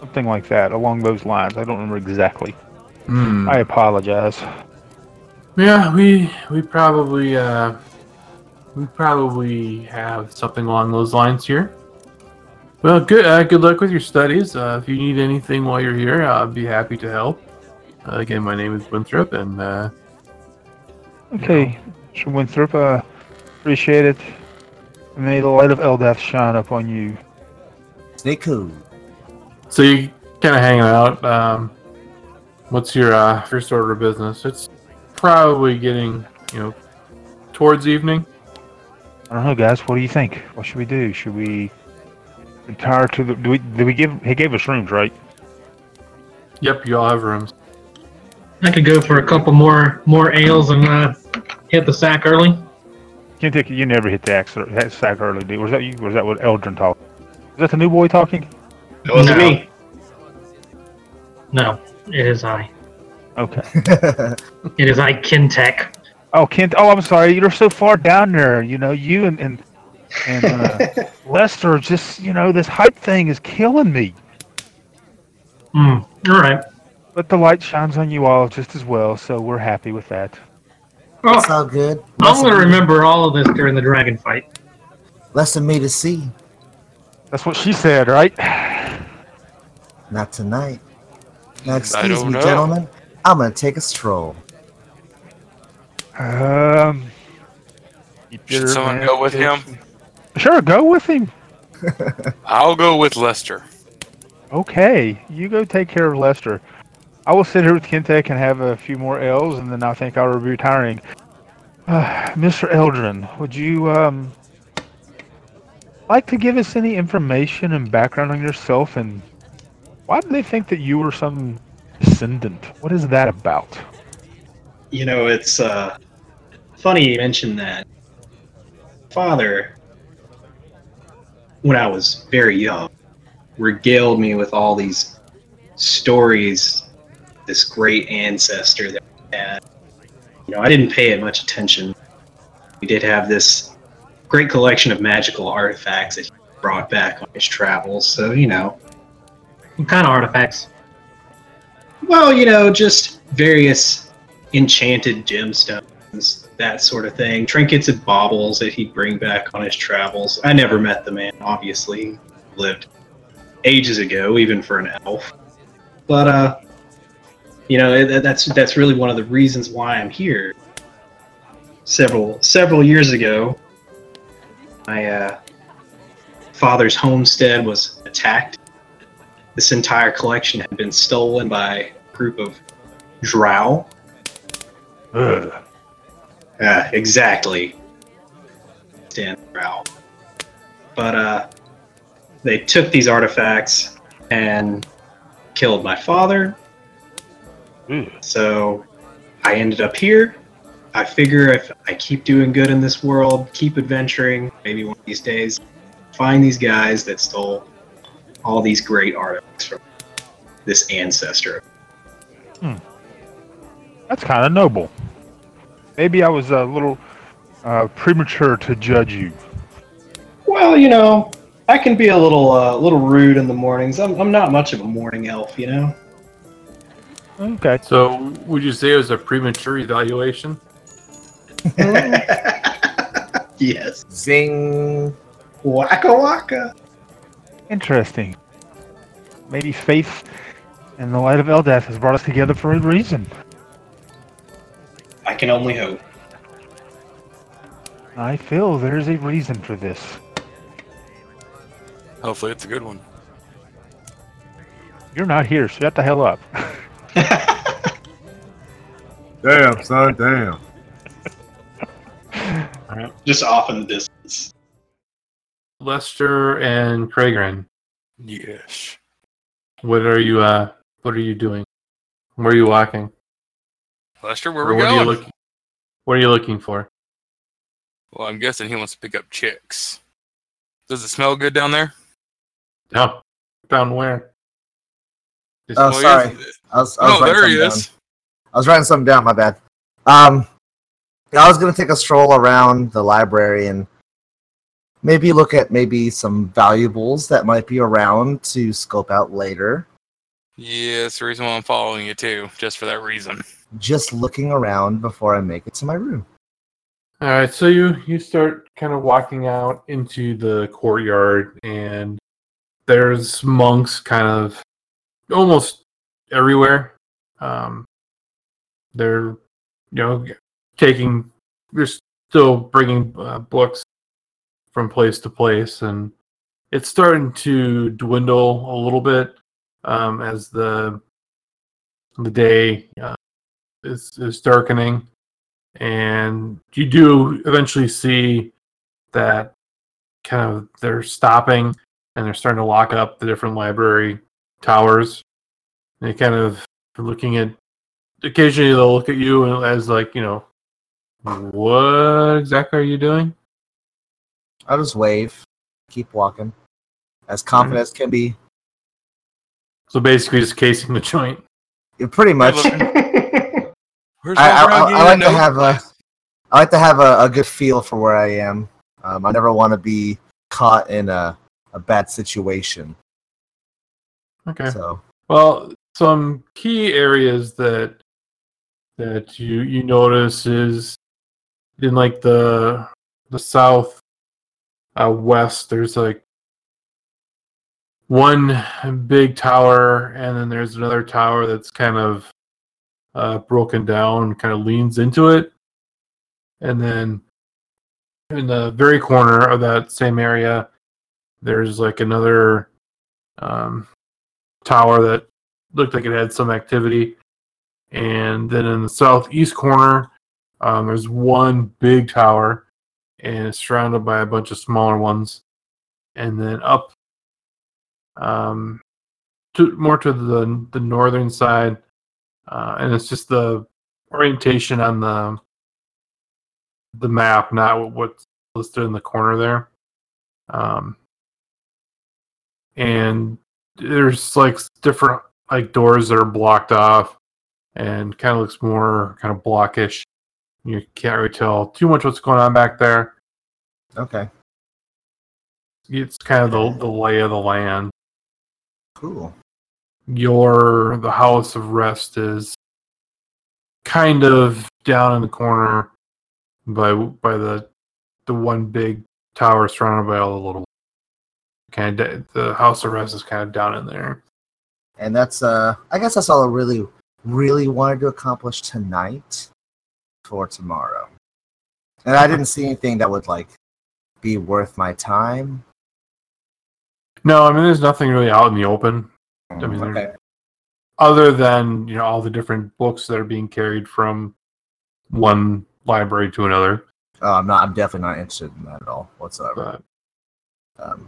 something like that along those lines. I don't remember exactly. Hmm. I apologize. Yeah, we we probably uh, we probably have something along those lines here. Well, good uh, good luck with your studies. Uh, if you need anything while you're here, I'll be happy to help. Uh, again, my name is Winthrop, and uh, Okay, Mr. Winthrop, uh, appreciate it. May the light of Eldath shine upon you. Stay cool. so you kind of hanging out. Um, what's your uh, first order of business? It's probably getting you know towards evening. I don't know, guys. What do you think? What should we do? Should we retire to the? Do we? Did we give? He gave us rooms, right? Yep, you all have rooms. I could go for a couple more more ales and uh, hit the sack early. Can't take. You never hit the axe, that sack early, dude. Was that you? Was that what Eldrin talked? Is that the new boy talking? That wasn't No. me. No, it is I. Okay. It is I, Kentek. Oh, Kent. Oh, I'm sorry. You're so far down there. You know, you and and and uh, Lester. Just you know, this hype thing is killing me. Hmm. All right. But the light shines on you all just as well, so we're happy with that. Well, It's all good. I'm gonna remember all of this during the dragon fight. Less of me to see. That's what she said, right? Not tonight. Now, excuse me, know. gentlemen. I'm gonna take a stroll. Um, keep Should your someone man- go with him? Sure, go with him. I'll go with Lester. Okay, you go take care of Lester. I will sit here with Kentek and have a few more L's, and then I think I'll be retiring. Uh, Mr. Eldrin, would you um like to give us any information and background on yourself, and why do they think that you were some descendant? What is that about? You know, it's uh, funny you mentioned that. Father, when I was very young, regaled me with all these stories, this great ancestor that we had. You know, I didn't pay it much attention. We did have this great collection of magical artifacts that he brought back on his travels. So, you know, What kind of artifacts? well, you know, just various enchanted gemstones, that sort of thing. Trinkets and baubles that he'd bring back on his travels. I never met the man, obviously. Lived ages ago, even for an elf. But uh you know, that's that's really one of the reasons why I'm here. Several several years ago, my uh, father's homestead was attacked this entire collection had been stolen by a group of drow. Ugh. Uh, exactly. Stand drow. But uh, they took these artifacts and killed my father. Ugh. So I ended up here. I figure if I keep doing good in this world, keep adventuring, maybe one of these days, find these guys that stole all these great artifacts from this ancestor. That's kind of noble. Maybe I was a little uh, premature to judge you. Well, you know, I can be a little uh, little rude in the mornings. I'm, I'm not much of a morning elf, you know. Okay. So, would you say it was a premature evaluation? yes. Zing. Waka waka. Interesting. Maybe faith and the light of Eldath has brought us together for a reason. I can only hope. I feel there's a reason for this. Hopefully, it's a good one. You're not here, shut the hell up. Damn, son, damn. Just off in the distance. Lester and Cregorin, Yes. what are you uh what are you doing? Where are you walking? Lester, where Or we what are you going? looking what are you looking for? well, I'm guessing he wants to pick up chicks. Does it smell good down there? No. Down where? Just- Oh, sorry. is- I was, I was No, writing there he something is. down. I was writing something down. My bad. Um, I was gonna take a stroll around the library and maybe look at maybe some valuables that might be around to scope out later. Yeah, that's the reason why I'm following you too, just for that reason. Just looking around before I make it to my room. All right, so you you start kind of walking out into the courtyard, and there's monks kind of almost everywhere. Um, they're you know taking they're still bringing uh, books from place to place, and it's starting to dwindle a little bit um, as the the day uh, is is darkening and you do eventually see that kind of they're stopping and they're starting to lock up the different library towers. And they kind of are looking at occasionally they'll look at you as like, you know, what exactly are you doing? I'll just wave, keep walking, as confident mm-hmm. as can be. So basically just casing the joint. Yeah, Pretty much. Where's I- I- I- I like to have a- I like to have a, a good feel for where I am. Um, I never want to be caught in a, a bad situation. Okay. So Well, some key areas that that you you notice is in like the the south uh, west. There's like one big tower, and then there's another tower that's kind of uh, broken down, kind of leans into it, and then in the very corner of that same area, there's like another um, tower that looked like it had some activity. And then in the southeast corner, um, there's one big tower, and it's surrounded by a bunch of smaller ones. And then up, um, to more to the the northern side, uh, and it's just the orientation on the the map, not what's listed in the corner there. Um, and there's like different like doors that are blocked off and kind of looks more kind of blockish. You can't really tell too much what's going on back there. Okay, It's kind of the, the lay of the land. cool. Your the house of rest is kind of down in the corner by by the the one big tower surrounded by all the little kind of the house of rest is kind of down in there. And that's uh, I guess that's all I really, really wanted to accomplish tonight for tomorrow. And I didn't see anything that would like be worth my time. No, I mean there's nothing really out in the open. I mean, okay. other than you know all the different books that are being carried from one library to another. Oh, I'm not. I'm definitely not interested in that at all whatsoever. But Um,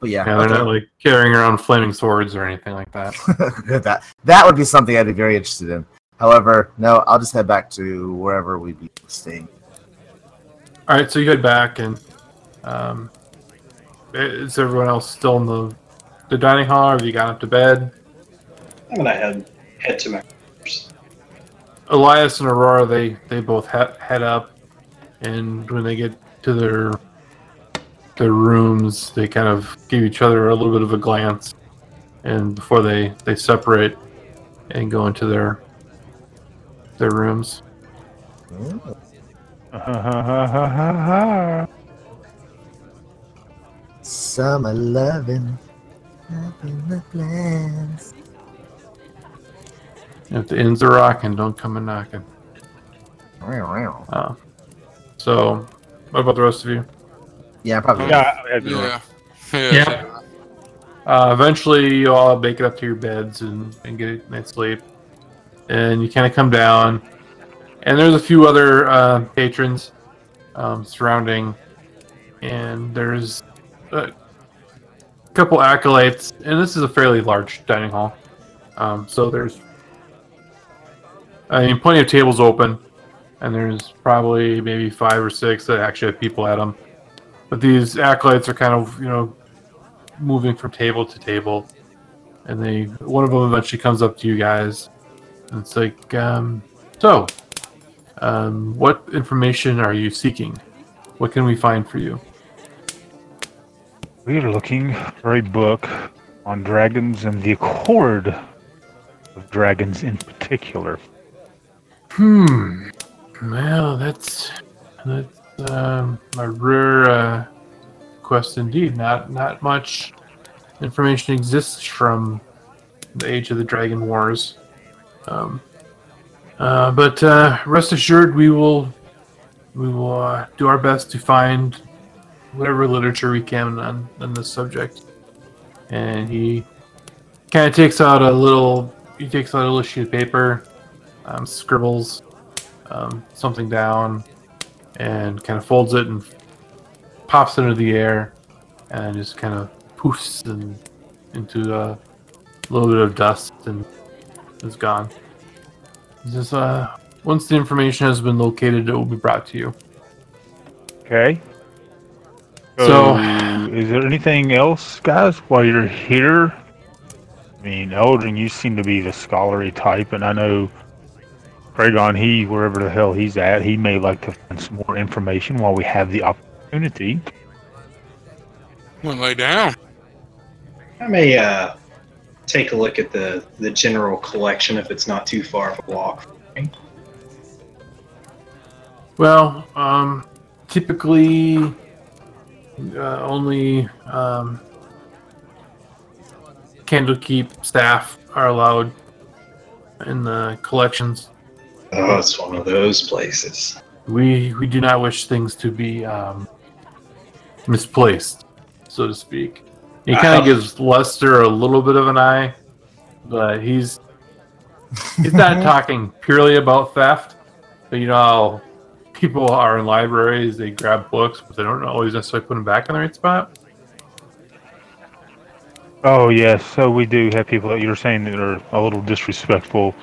but yeah, yeah, they're okay. not like carrying around flaming swords or anything like that. that that would be something I'd be very interested in. However, no, I'll just head back to wherever we be staying. All right, so you head back, and um, is everyone else still in the the dining hall? or Have you gone up to bed? I'm gonna head head to my quarters. Eylias and Aurora, they they both he- head up, and when they get to their their rooms, they kind of give each other a little bit of a glance, and before they they separate and go into their their rooms. Summer loving, having the plans. If the ends are rocking, don't come a knocking. Uh, so, what about the rest of you? Yeah, probably. Yeah, I- I- Yeah. Yeah. Yeah. Uh, eventually, you all make it up to your beds and, and get a night's sleep. And you kind of come down, and there's a few other uh, patrons um, surrounding, and there's a couple acolytes, and this is a fairly large dining hall. Um, so there's, I mean, plenty of tables open, and there's probably maybe five or six that actually have people at them. But these acolytes are kind of, you know, moving from table to table, and they one of them eventually comes up to you guys, and it's like, um, so, um, what information are you seeking? What can we find for you? We are looking for a book on dragons and the accord of dragons in particular. Hmm. Well, that's that's um, a rare uh, quest indeed. Not not much information exists from the Age of the Dragon Wars. Um, uh, but uh, rest assured, we will we will uh, do our best to find whatever literature we can on, on this subject. And he kind of takes out a little he takes out a little sheet of paper, um, scribbles um, something down, and kind of folds it and pops it into the air, and just kind of poofs and into a little bit of dust and is gone. He says, uh, once the information has been located, it will be brought to you. Okay. So- is there anything else, guys, while you're here? I mean, Eldrin, you seem to be the scholarly type, and I know Cregorin, he, wherever the hell he's at, he may like to find some more information while we have the opportunity. Went lay down. I may uh, take a look at the the general collection if it's not too far of a walk. Well, um, typically uh, only um, Candlekeep staff are allowed in the collections. Oh, it's one of those places. We we do not wish things to be um, misplaced, so to speak. He kind of gives Lester a little bit of an eye, but he's he's not talking purely about theft. But you know how people are in libraries, they grab books, but they don't always necessarily put them back in the right spot. Oh yes, so we do have people that you're saying that are a little disrespectful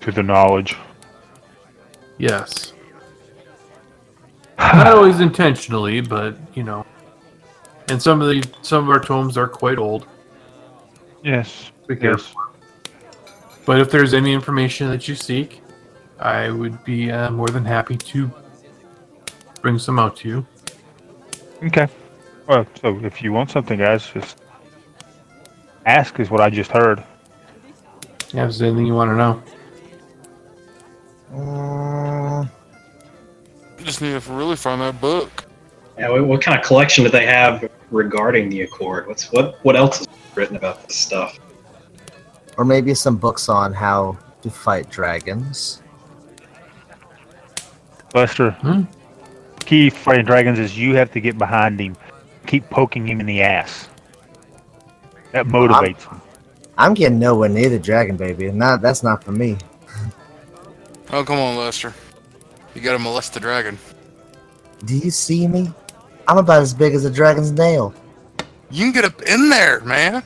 to the knowledge. Yes, not always intentionally, but you know. And some of the some of our tomes are quite old. yes, Be careful. yes. But if there's any information that you seek, I would be uh, more than happy to bring some out to you. Okay. Well, so if you want something, guys, just ask. Is what I just heard. Yeah, if there's anything you want to know. Mm, Just need to really find that book. Yeah, what, what kind of collection do they have regarding the Accord? What's what? What else is written about this stuff? or maybe some books on how to fight dragons. Lester, Hmm? key fighting dragons is you have to get behind him, keep poking him in the ass. That motivates him. I'm getting nowhere near the dragon, baby. Not that's not for me. Oh, come on, Lester. You gotta molest the dragon. Do you see me? I'm about as big as a dragon's nail. You can get up in there, man.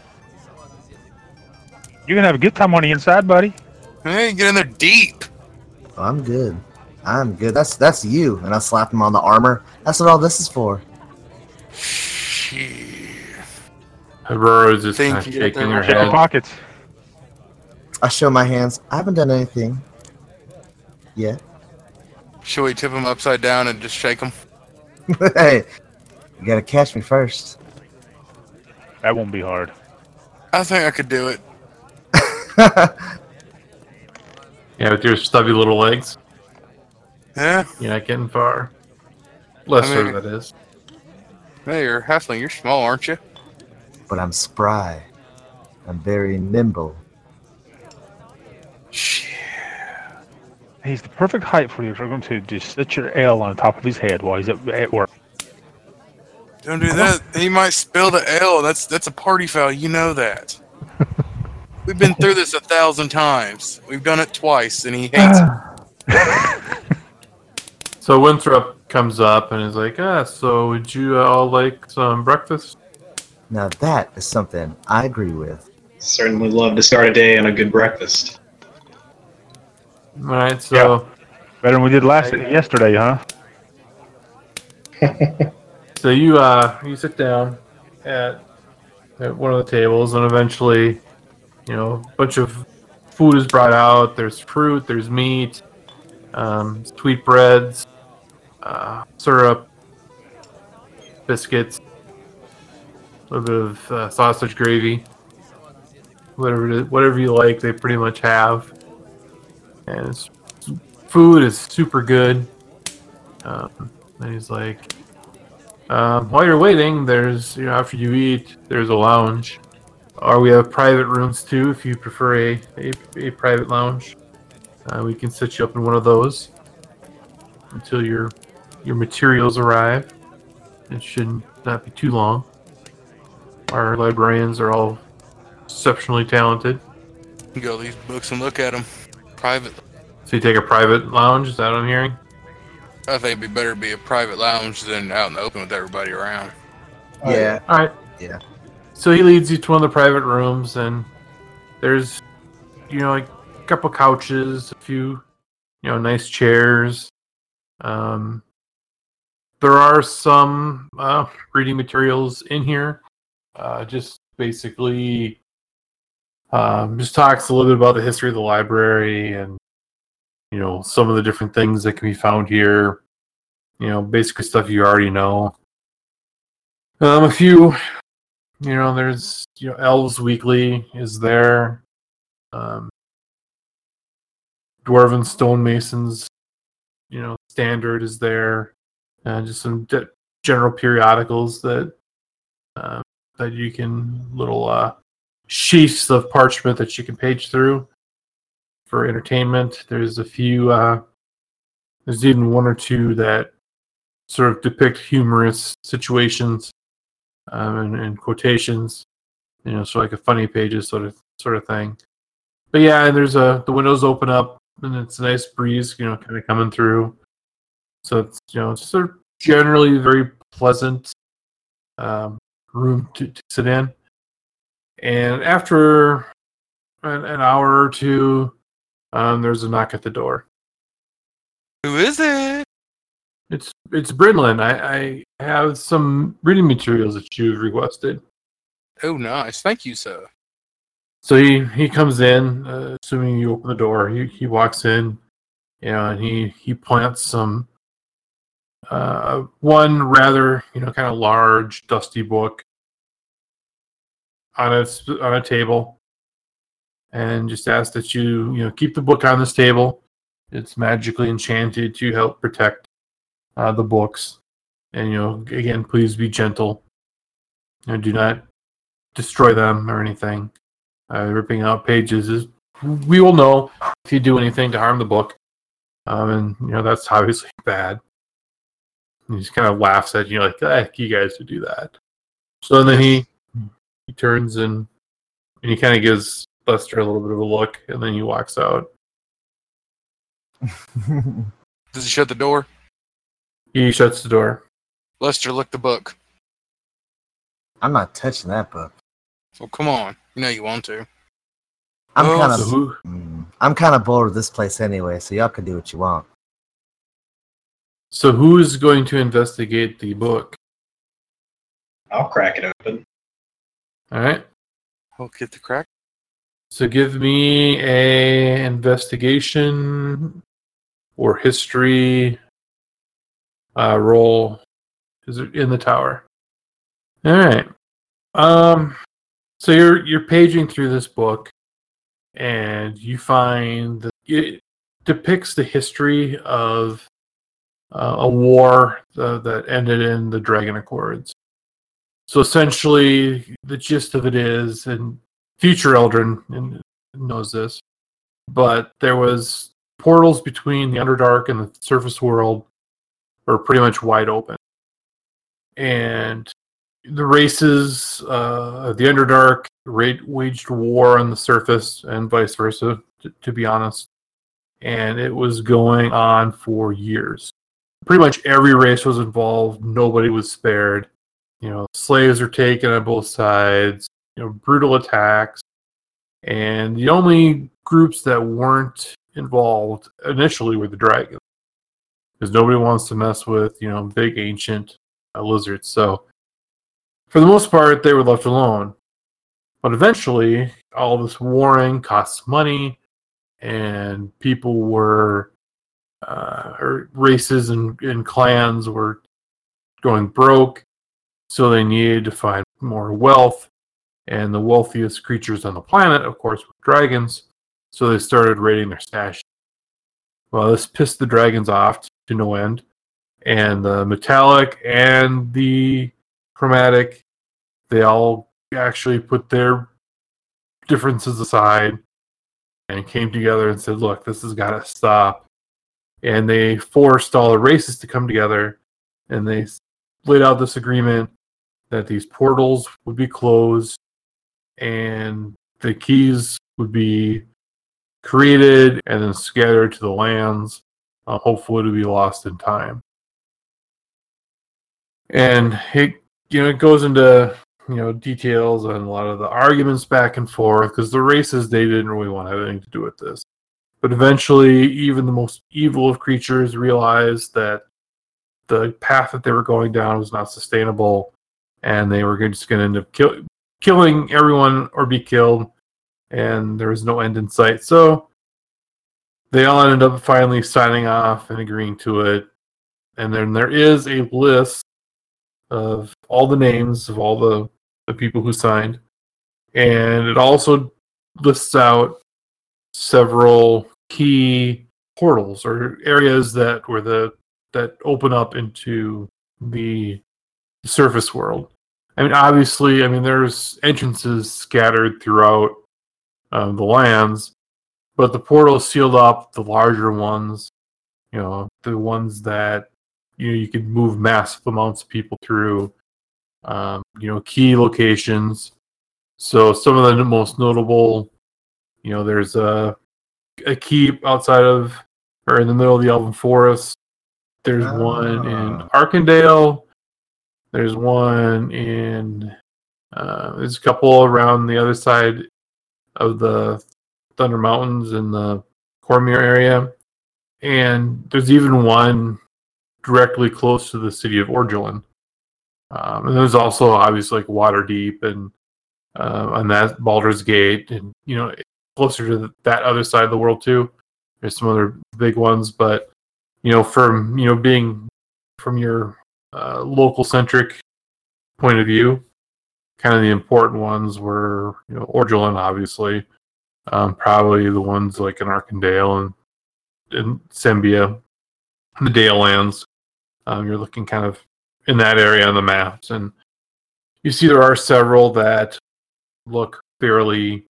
You're gonna have a good time on the inside, buddy. Hey, get in there deep. Oh, I'm good. I'm good. That's that's you. And I slapped him on the armor. That's what all this is for. Shit. Aurora just Think kind of you shaking her Check your head. pockets. I show my hands. I haven't done anything yet. Should we tip him upside down and just shake him? hey, you gotta catch me first. That won't be hard. I think I could do it. Yeah, with your stubby little legs, Yeah. you're not getting far. Lesser, mean- that is. Hey, you're halfling. You're small, aren't you? but I'm spry. I'm very nimble. Shit. He's the perfect height for you. If you're going to just sit your L on top of his head while he's at, at work. Don't do that. He might spill the ale. That's that's a party foul. You know that. We've been through this a thousand times. We've done it twice, and he hates it. So Winthrop comes up and is like, ah, so would you all like some breakfast? Now that is something I agree with. Certainly love to start a day on a good breakfast. All right, so Better than we did last yesterday, huh? so you uh you sit down at at one of the tables and eventually, you know, a bunch of food is brought out. There's fruit, there's meat, um, sweet breads, uh, syrup, biscuits, a little bit of uh, sausage gravy, whatever whatever you like. They pretty much have, and food is super good. Um, and he's like, um, while you're waiting, there's you know after you eat, there's a lounge, or we have private rooms too if you prefer a a, a private lounge. Uh, we can set you up in one of those until your your materials arrive. It should not be too long. Our librarians are all exceptionally talented. Go these books and look at them. Private. So you take a private lounge. Is that what I'm hearing? I think it'd be better to be a private lounge than out in the open with everybody around. Yeah. All right. Yeah. So he leads you to one of the private rooms, and there's, you know, like a couple couches, a few, you know, nice chairs. Um, there are some uh, reading materials in here. Uh, just basically, um, just talks a little bit about the history of the library and, you know, some of the different things that can be found here. You know, basically stuff you already know. Um, a few you know, there's you know, Elves Weekly is there. Um, Dwarven Stonemasons, you know, Standard is there. Uh, just some de- general periodicals that uh, that you can little uh, sheets of parchment that you can page through for entertainment. There's a few. Uh, there's even one or two that sort of depict humorous situations um, and, and quotations. You know, so like a funny pages sort of sort of thing. But yeah, there's a the windows open up and it's a nice breeze, you know, kind of coming through. So it's you know it's sort of generally very pleasant um, room to, to sit in. And after an, an hour or two, um, there's a knock at the door. Who is it? It's it's Brinlin. I, I have some reading materials that you've requested. Oh, nice. Thank you, sir. So he, he comes in, uh, assuming you open the door. He he walks in, you know, and he he plants some uh, one rather you know kind of large dusty book on a on a table, and just ask that you you know keep the book on this table. It's magically enchanted to help protect uh, the books, and you know again, please be gentle. and do not destroy them or anything. Uh, ripping out pages is we will know if you do anything to harm the book, um, and you know that's obviously bad. And he just kind of laughs at you like, "Heck, you guys would do that." So then he he turns and and he kind of gives Lester a little bit of a look, and then he walks out. Does he shut the door? He shuts the door. Lester, look the book. I'm not touching that book. Well, come on. You know you want to. I'm Oh, kind of who? mm, I'm kind of bored of this place anyway, so y'all can do what you want. So who's going to investigate the book? I'll crack it open. All right. I'll get the crack. So give me a investigation or history uh, roll. Is it in the tower? All right. Um. So you're you're paging through this book, and you find that it depicts the history of uh, a war uh, that ended in the Dragon Accords. So essentially, the gist of it is, and future Eldrin knows this, but there was portals between the Underdark and the surface world are pretty much wide open. And the races, uh, the Underdark waged war on the surface and vice versa, to be honest. And it was going on for years. Pretty much every race was involved, nobody was spared. You know, slaves were taken on both sides, you know, brutal attacks. And the only groups that weren't involved initially were the dragons. Because nobody wants to mess with, you know, big ancient uh, lizards. So, for the most part, they were left alone. But eventually, all this warring costs money, and people were, uh, or races and, and clans were going broke. So they needed to find more wealth and the wealthiest creatures on the planet, of course, were dragons. So they started raiding their stash. Well, this pissed the dragons off to no end, and the metallic and the chromatic, they all actually put their differences aside and came together and said, "Look, this has got to stop." And they forced all the races to come together, and they laid out this agreement that these portals would be closed and the keys would be created and then scattered to the lands, uh, hopefully to be lost in time. And it you know it goes into you know details and a lot of the arguments back and forth because the races they didn't really want to have anything to do with this. But eventually, even the most evil of creatures realized that the path that they were going down was not sustainable, and they were just going to end up kill, killing everyone or be killed, and there was no end in sight. So they all ended up finally signing off and agreeing to it. And then there is a list of all the names of all the, the people who signed. And it also lists out several key portals or areas that were the that open up into the surface world I mean, obviously, I mean, there's entrances scattered throughout uh, the lands, but the portals sealed up the larger ones. You know, the ones that you know you could move massive amounts of people through. Um, you know, key locations. So some of the most notable, you know, there's a a keep outside of or in the middle of the Elven Forest. There's one in Ah. Arkandale. There's one in. Uh, there's a couple around the other side of the Thunder Mountains in the Cormyr area, and there's even one directly close to the city of Orgelin. Um, and there's also obviously like Waterdeep and uh, on that Baldur's Gate, and you know closer to that other side of the world too. There's some other big ones, but you know, from you know being from your uh, local centric point of view, kind of the important ones were you know Orgelin, obviously, um, probably the ones like in Arkandale and and Sembia, the Dale lands. Um, you're looking kind of in that area on the maps, and you see there are several that look fairly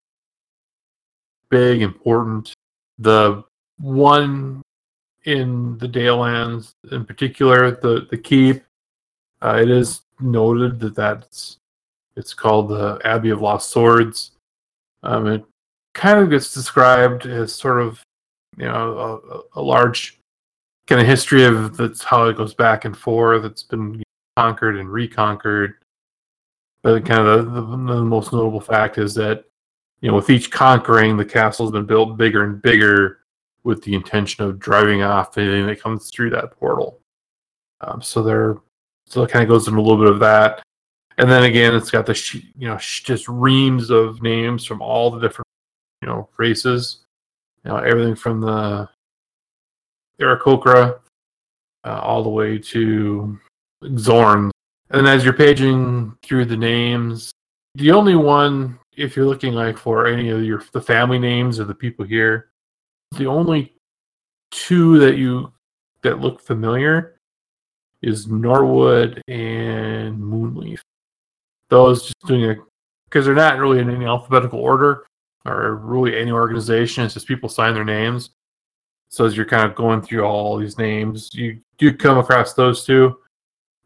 big, important. The one in the Dalelands, in particular, the the keep, uh, it is noted that that's it's called the Abbey of Lost Swords. Um, it kind of gets described as sort of you know a, a large kind of history of that's how it goes back and forth. It's been conquered and reconquered. But kind of the, the, the most notable fact is that you know, with each conquering, the castle's been built bigger and bigger with the intention of driving off anything that comes through that portal. Um, so there, so it kind of goes into a little bit of that, and then again, it's got the sh- you know sh- just reams of names from all the different you know races, you know everything from the Aarakocra uh, all the way to Xorn. And then as you're paging through the names, the only one if you're looking like for any of your the family names of the people here, the only two that you that look familiar is Norwood and Moonleaf. Those just doing a because they're not really in any alphabetical order or really any organization. It's just people sign their names. So as you're kind of going through all these names, you do come across those two,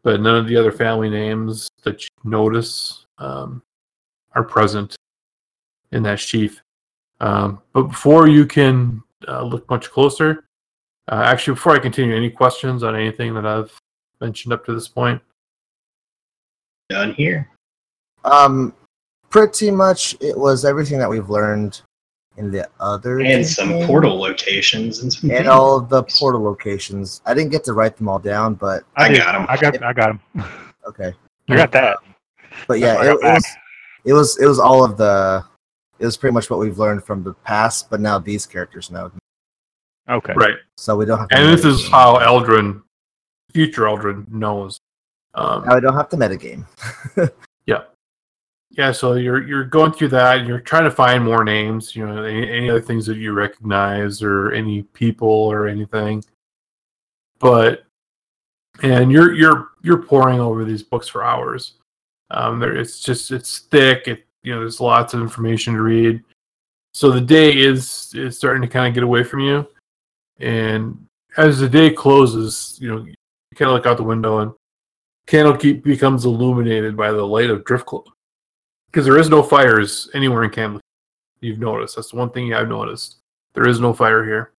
but none of the other family names that you notice um, are present in that sheaf. Um, but before you can uh, look much closer, uh, actually, before I continue, any questions on anything that I've mentioned up to this point? Done here. Um, pretty much it was everything that we've learned in the other And some portal locations and some. and things. all of the portal locations. I didn't get to write them all down, but I got them. I got. I got him. okay. I got that. But yeah, I it, got it back. was it was it was all of the it was pretty much what we've learned from the past, but now these characters know, Okay. Right. so we don't have. To And this is metagame. how Eldrin, future Eldrin, knows. Um, now we don't have to metagame. yeah, Yeah. so you're you're going through that. And you're trying to find more names. You know, any, any other things that you recognize, or any people, or anything. But and you're you're you're pouring over these books for hours. Um, there, it's just it's thick. It you know, there's lots of information to read. So the day is is starting to kind of get away from you, and as the day closes, you know, you kind of look out the window and Candlekeep becomes illuminated by the light of drift globes because there is no fires anywhere in Candlekeep. You've noticed that's the one thing I've noticed. There is no fire here.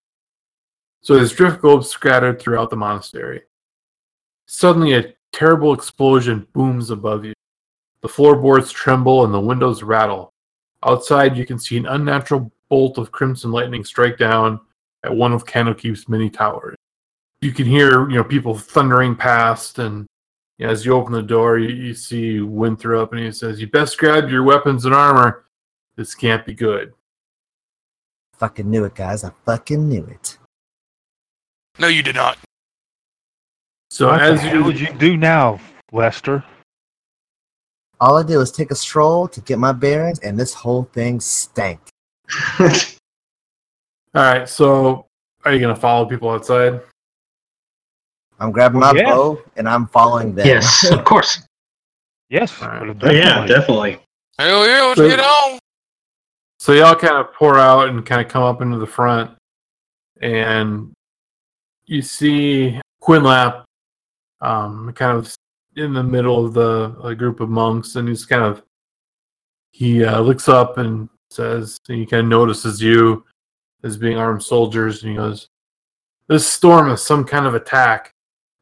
So there's drift globes scattered throughout the monastery. Suddenly, a terrible explosion booms above you. The floorboards tremble and the windows rattle. Outside, you can see an unnatural bolt of crimson lightning strike down at one of Candlekeep's many towers. You can hear, you know, people thundering past, and you know, as you open the door, you, you see Winthrop, and he says, "You best grab your weapons and armor. This can't be good." Fucking knew it, guys. I fucking knew it. No, you did not. So what as the hell you would you do now, Lester? All I did was take a stroll to get my bearings, and this whole thing stank. All right, so are you gonna follow people outside? I'm grabbing my yeah. bow and I'm following them. Yes, of course. Yes. All right. but Oh, yeah, definitely. definitely. Hell yeah, let's So- get on. So y'all kind of pour out and kind of come up into the front, and you see Quinlap, um, kind of in the middle of the a group of monks, and he's kind of he uh, looks up and says, and he kind of notices you as being armed soldiers, and he goes, "This storm is some kind of attack.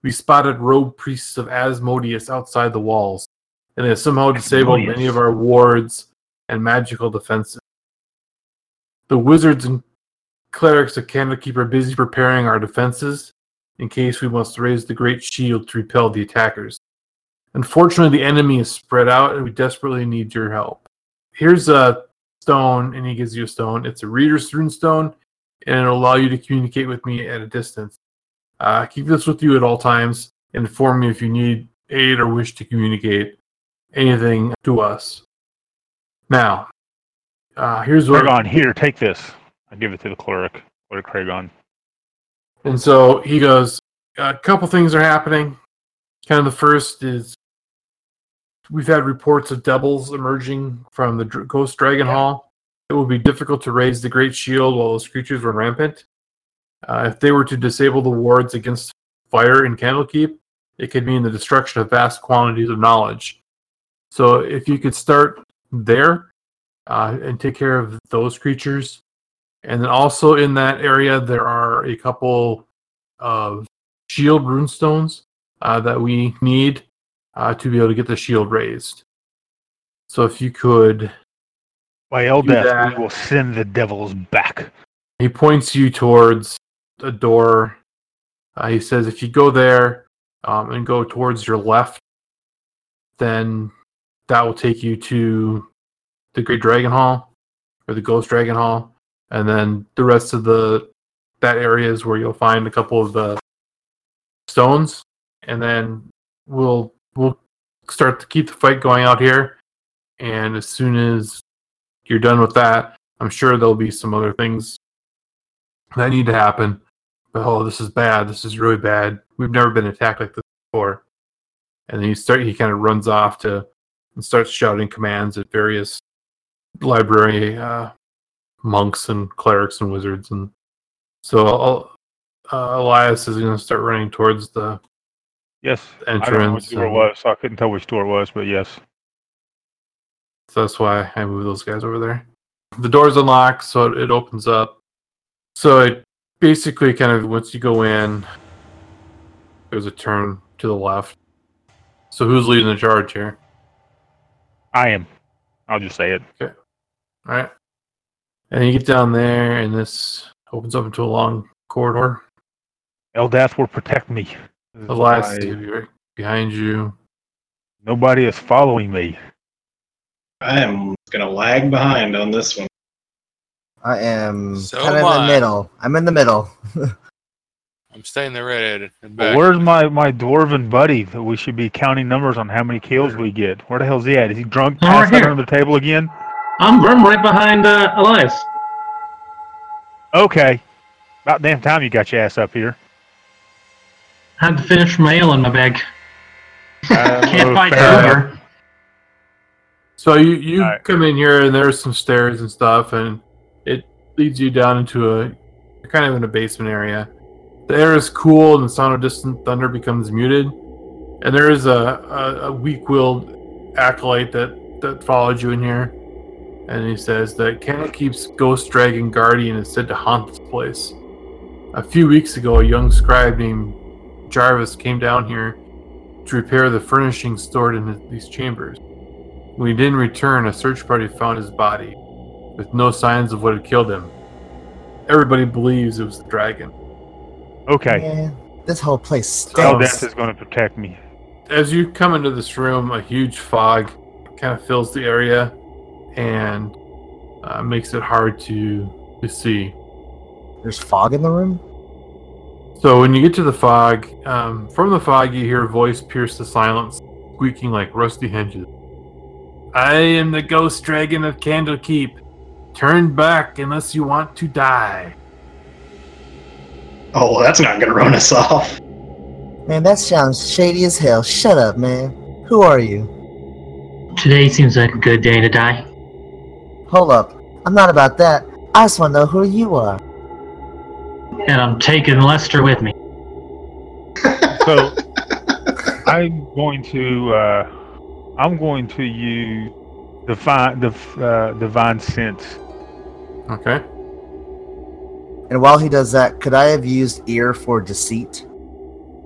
We spotted robed priests of Asmodeus outside the walls, and they have somehow disabled Asmodeus. many of our wards and magical defenses." The wizards and clerics of Candlekeep are busy preparing our defenses in case we must raise the great shield to repel the attackers. Unfortunately, the enemy is spread out and we desperately need your help. Here's a stone, and he gives you a stone. It's a reader's rune stone, and it'll allow you to communicate with me at a distance. Uh, keep this with you at all times and inform me if you need aid or wish to communicate anything to us. Now, uh, here's what Cregorin, here, take this. I give it to the cleric. Cleric Cregorin. And so he goes, a couple things are happening. Kind of the first is we've had reports of devils emerging from the Dr- Ghost Dragon Hall. It will be difficult to raise the Great Shield while those creatures were rampant. Uh, if they were to disable the wards against fire in Candlekeep, it could mean the destruction of vast quantities of knowledge. So if you could start there uh, and take care of those creatures, and then also in that area, there are a couple of shield runestones uh, that we need uh, to be able to get the shield raised. So if you could, By Eldath, that. we will send the devils back. he points you towards a door. Uh, he says, if you go there um, and go towards your left, then that will take you to the Great Dragon Hall or the Ghost Dragon Hall, and then the rest of the that area is where you'll find a couple of the stones, and then we'll we'll start to keep the fight going out here. And as soon as you're done with that, I'm sure there'll be some other things that need to happen. But oh, this is bad. This is really bad. We've never been attacked like this before. And then he start he kind of runs off to and starts shouting commands at various library uh, monks and clerics and wizards and so uh, Eylias is going to start running towards the Yes. Entrance. I don't know which entrance. door it was, so I couldn't tell which door it was, but yes. So that's why I moved those guys over there. The door's unlocked, so it, it opens up. So it basically kind of once you go in, there's a turn to the left. So who's leading the charge here? I am. I'll just say it. Okay. All right. And you get down there, and this opens up into a long corridor. Eldath will protect me. This is Eylias why is gonna be right behind you. Nobody is following me. I am gonna lag behind on this one. I am So kind of in I. the middle. I'm in the middle. I'm staying the redhead and But back. where's my, my dwarven buddy that we should be counting numbers on how many kills we get? Where the hell's he at? Is he drunk? Passed right out here. under the table again? I'm, I'm right behind uh, Eylias. Okay. About damn time you got your ass up here. Had to finish my ale in my bag. Uh, Can't oh, fight fair the enough. ogre. So you you Alright. come in here, and there's some stairs and stuff, and it leads you down into a kind of in a basement area. The air is cool, and the sound of distant thunder becomes muted. And there is a, a, a weak-willed acolyte that that followed you in here, and he says that Candlekeep's ghost dragon guardian is said to haunt this place. A few weeks ago, a young scribe named Jarvis came down here to repair the furnishings stored in these chambers. When he didn't return, a search party found his body, with no signs of what had killed him. Everybody believes it was the dragon. Okay. Yeah, this whole place Eldath stinks. is going to protect me. As you come into this room, a huge fog kind of fills the area and uh, makes it hard to, to see. There's fog in the room. So when you get to the fog, um, from the fog you hear a voice pierce the silence, squeaking like rusty hinges. I am the ghost dragon of Candlekeep. Turn back unless you want to die. Oh, that's not gonna run us off. Man, that sounds shady as hell. Shut up, man. Who are you? Today seems like a good day to die. Hold up. I'm not about that. I just want to know who you are. And I'm taking Lester with me. So I'm going to uh, I'm going to use divine the uh, divine sense. Okay. And while he does that, could I have used ear for deceit?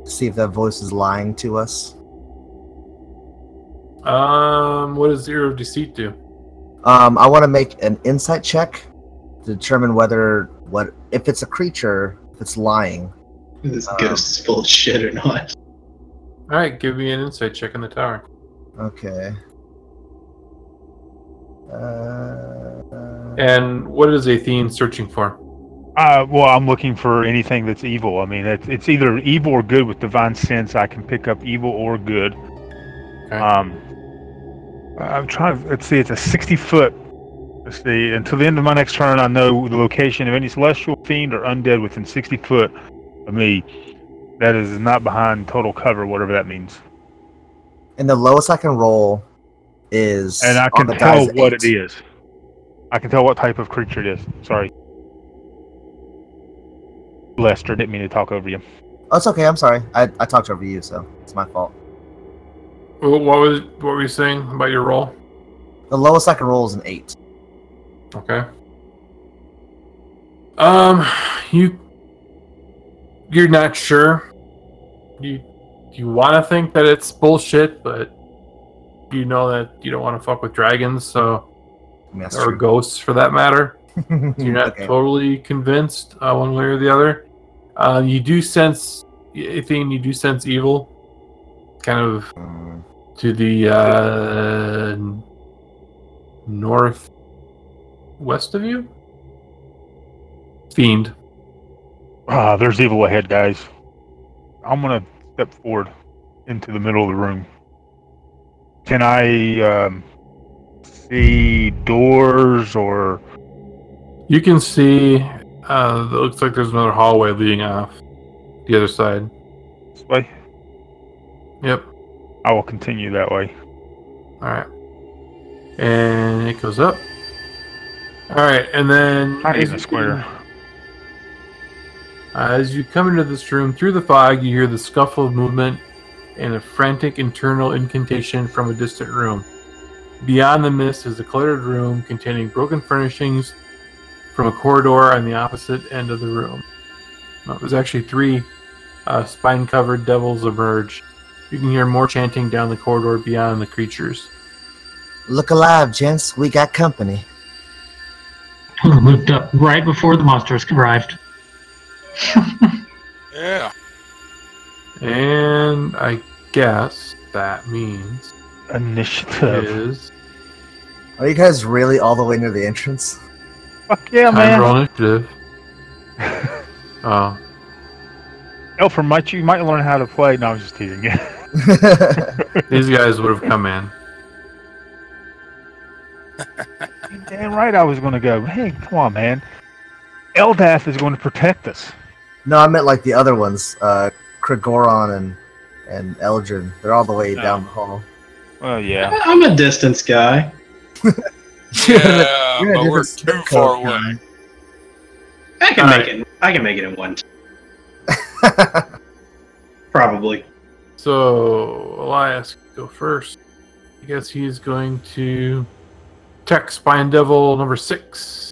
To see if that voice is lying to us? Um, what does ear of Deceit do? Um, I want to make an insight check to determine whether what if it's a creature, if it's lying. This Um, ghost is full of shit or not. All right, give me an insight check in the tower. Okay. Uh, And what is Atheen searching for? Uh, well, I'm looking for anything that's evil. I mean, it's, it's either evil or good. With divine sense, I can pick up evil or good. Okay. Um, I'm trying. To let's see. It's a 60 foot. Let's see. Until the end of my next turn, I know the location of any celestial fiend or undead within 60 foot of me. That is not behind total cover, whatever that means. and the lowest I can roll is And I on can the tell what eight. it is. I can tell what type of creature it is. Sorry. Lester, didn't mean to talk over you. Oh, it's okay. I'm sorry. I, I talked over you, so it's my fault. Wh- What was what were you saying about your roll? The lowest I can roll is an eight. Okay. Um, you you're not sure. You you want to think that it's bullshit, but you know that you don't want to fuck with dragons, so that's or true. ghosts for that matter. You're not Okay. totally convinced uh, one way or the other. Uh, you do sense, Atheen, you do sense evil, kind of Mm, to the uh, north west of you. Fiend. Ah, there's evil ahead, guys. I'm gonna step forward into the middle of the room. Can I um, see doors or? You can see. Uh, it looks like there's another hallway leading off the other side. This way? Yep. I will continue that way. All right. And it goes up. All right, and then Not as you- square. Uh, as you come into this room through the fog, you hear the scuffle of movement and a frantic internal incantation from a distant room. Beyond the mist is a cluttered room containing broken furnishings from a corridor on the opposite end of the room. Well, there's actually three uh, spine covered devils emerge. You can hear more chanting down the corridor beyond the creatures. Look alive, gents. We got company. Moved up right before the monsters arrived. Yeah. And I guess that means Initiative. is Are you guys really all the way near the entrance? Fuck yeah, time man. roll initiative. Oh, oh Elfram, might you might learn how to play? No, I was just teasing you. these guys would have come in. Damn right, I was going to go. Hey, come on, man. Eldath is going to protect us. no, I meant like the other ones. Uh, Cregorin and and Eldrin. They're all the way Oh. down the hall. Well, yeah. I'm a distance guy. Yeah, You're a but we're too far code away. I can All make it. I can make it in one. Probably. So Eylias go first. I guess he's going to attack Spine Devil number six.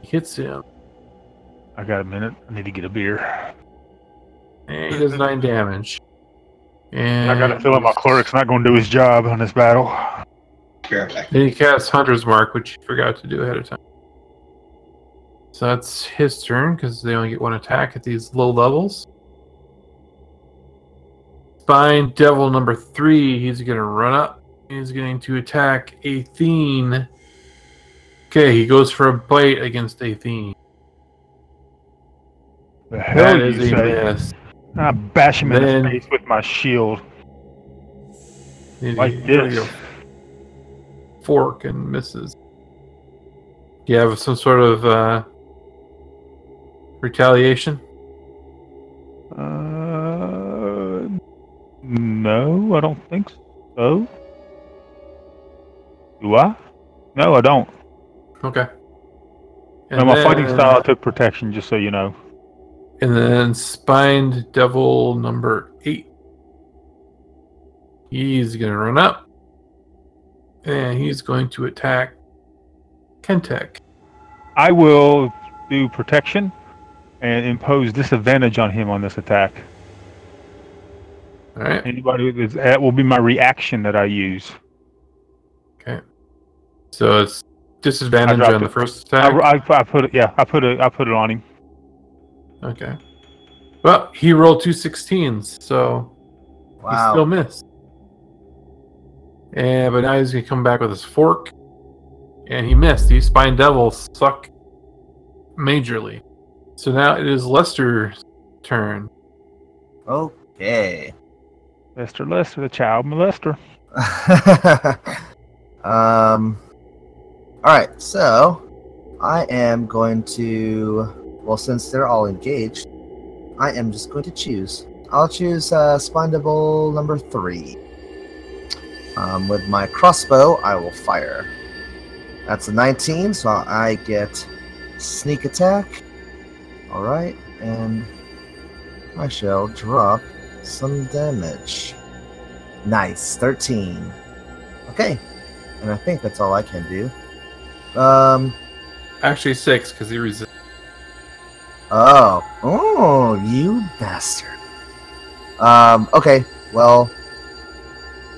He hits him, I got a minute. I need to get a beer. and he does nine damage. And I got a feeling my cleric's not going to do his job on this battle. Be. Then he casts Hunter's Mark, which he forgot to do ahead of time. So that's his turn because they only get one attack at these low levels. Spine Devil number three, he's going to run up. He's going to attack Atheen. Okay, he goes for a bite against Atheen. The hell That you a miss. I bash him in the face with my shield like this. Fork and misses. Do you have some sort of uh, retaliation? Uh, no, I don't think so. Do I? No, I don't. Okay. No, my fighting style I took protection, just so you know. And then spined devil number eight. He's gonna run up. And he's going to attack Kentek. I will do protection and impose disadvantage on him on this attack. Alright. Anybody that will be my reaction that I use. Okay. So it's disadvantage dropped on the it. first I, attack. I, I put it. Yeah, I put it. I put it on him. Okay. Well, he rolled two 16s, so he still missed. And but now he's gonna come back with his fork, and he missed. These spine devils suck majorly. So now it is Lester's turn. Okay. Lester, Lester, the child molester. um. All right. So, I am going to. Well, since they're all engaged, I am just going to choose. I'll choose uh, Spine Devil number three. Um, with my crossbow, I will fire. That's a 19, so I get sneak attack. All right, and I shall drop some damage. Nice, 13. Okay, and I think that's all I can do. Um. Actually, six because he resists. Oh. Oh, you bastard. Um. Okay. Well,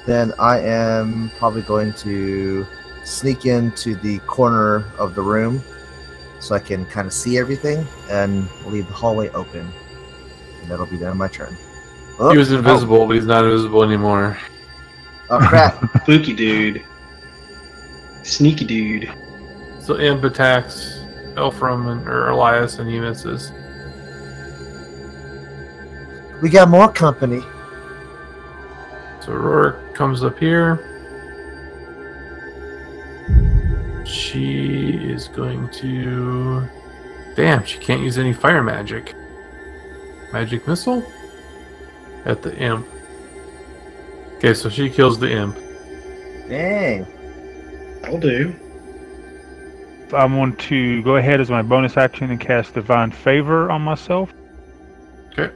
then I am probably going to sneak into the corner of the room so I can kind of see everything and leave the hallway open. And that'll be the end of my turn. Oh, He was invisible, but he's not invisible anymore. Oh, oh crap. Spooky dude. Sneaky dude. So Imp attacks Elfram and or Eylias, and he misses. we got more company. So Aurora comes up here. She is going to. Damn, she can't use any fire magic. Magic missile? At the imp. Okay, so she kills the imp. Dang. I'll do. I want to go ahead as my bonus action and cast Divine Favor on myself. Okay.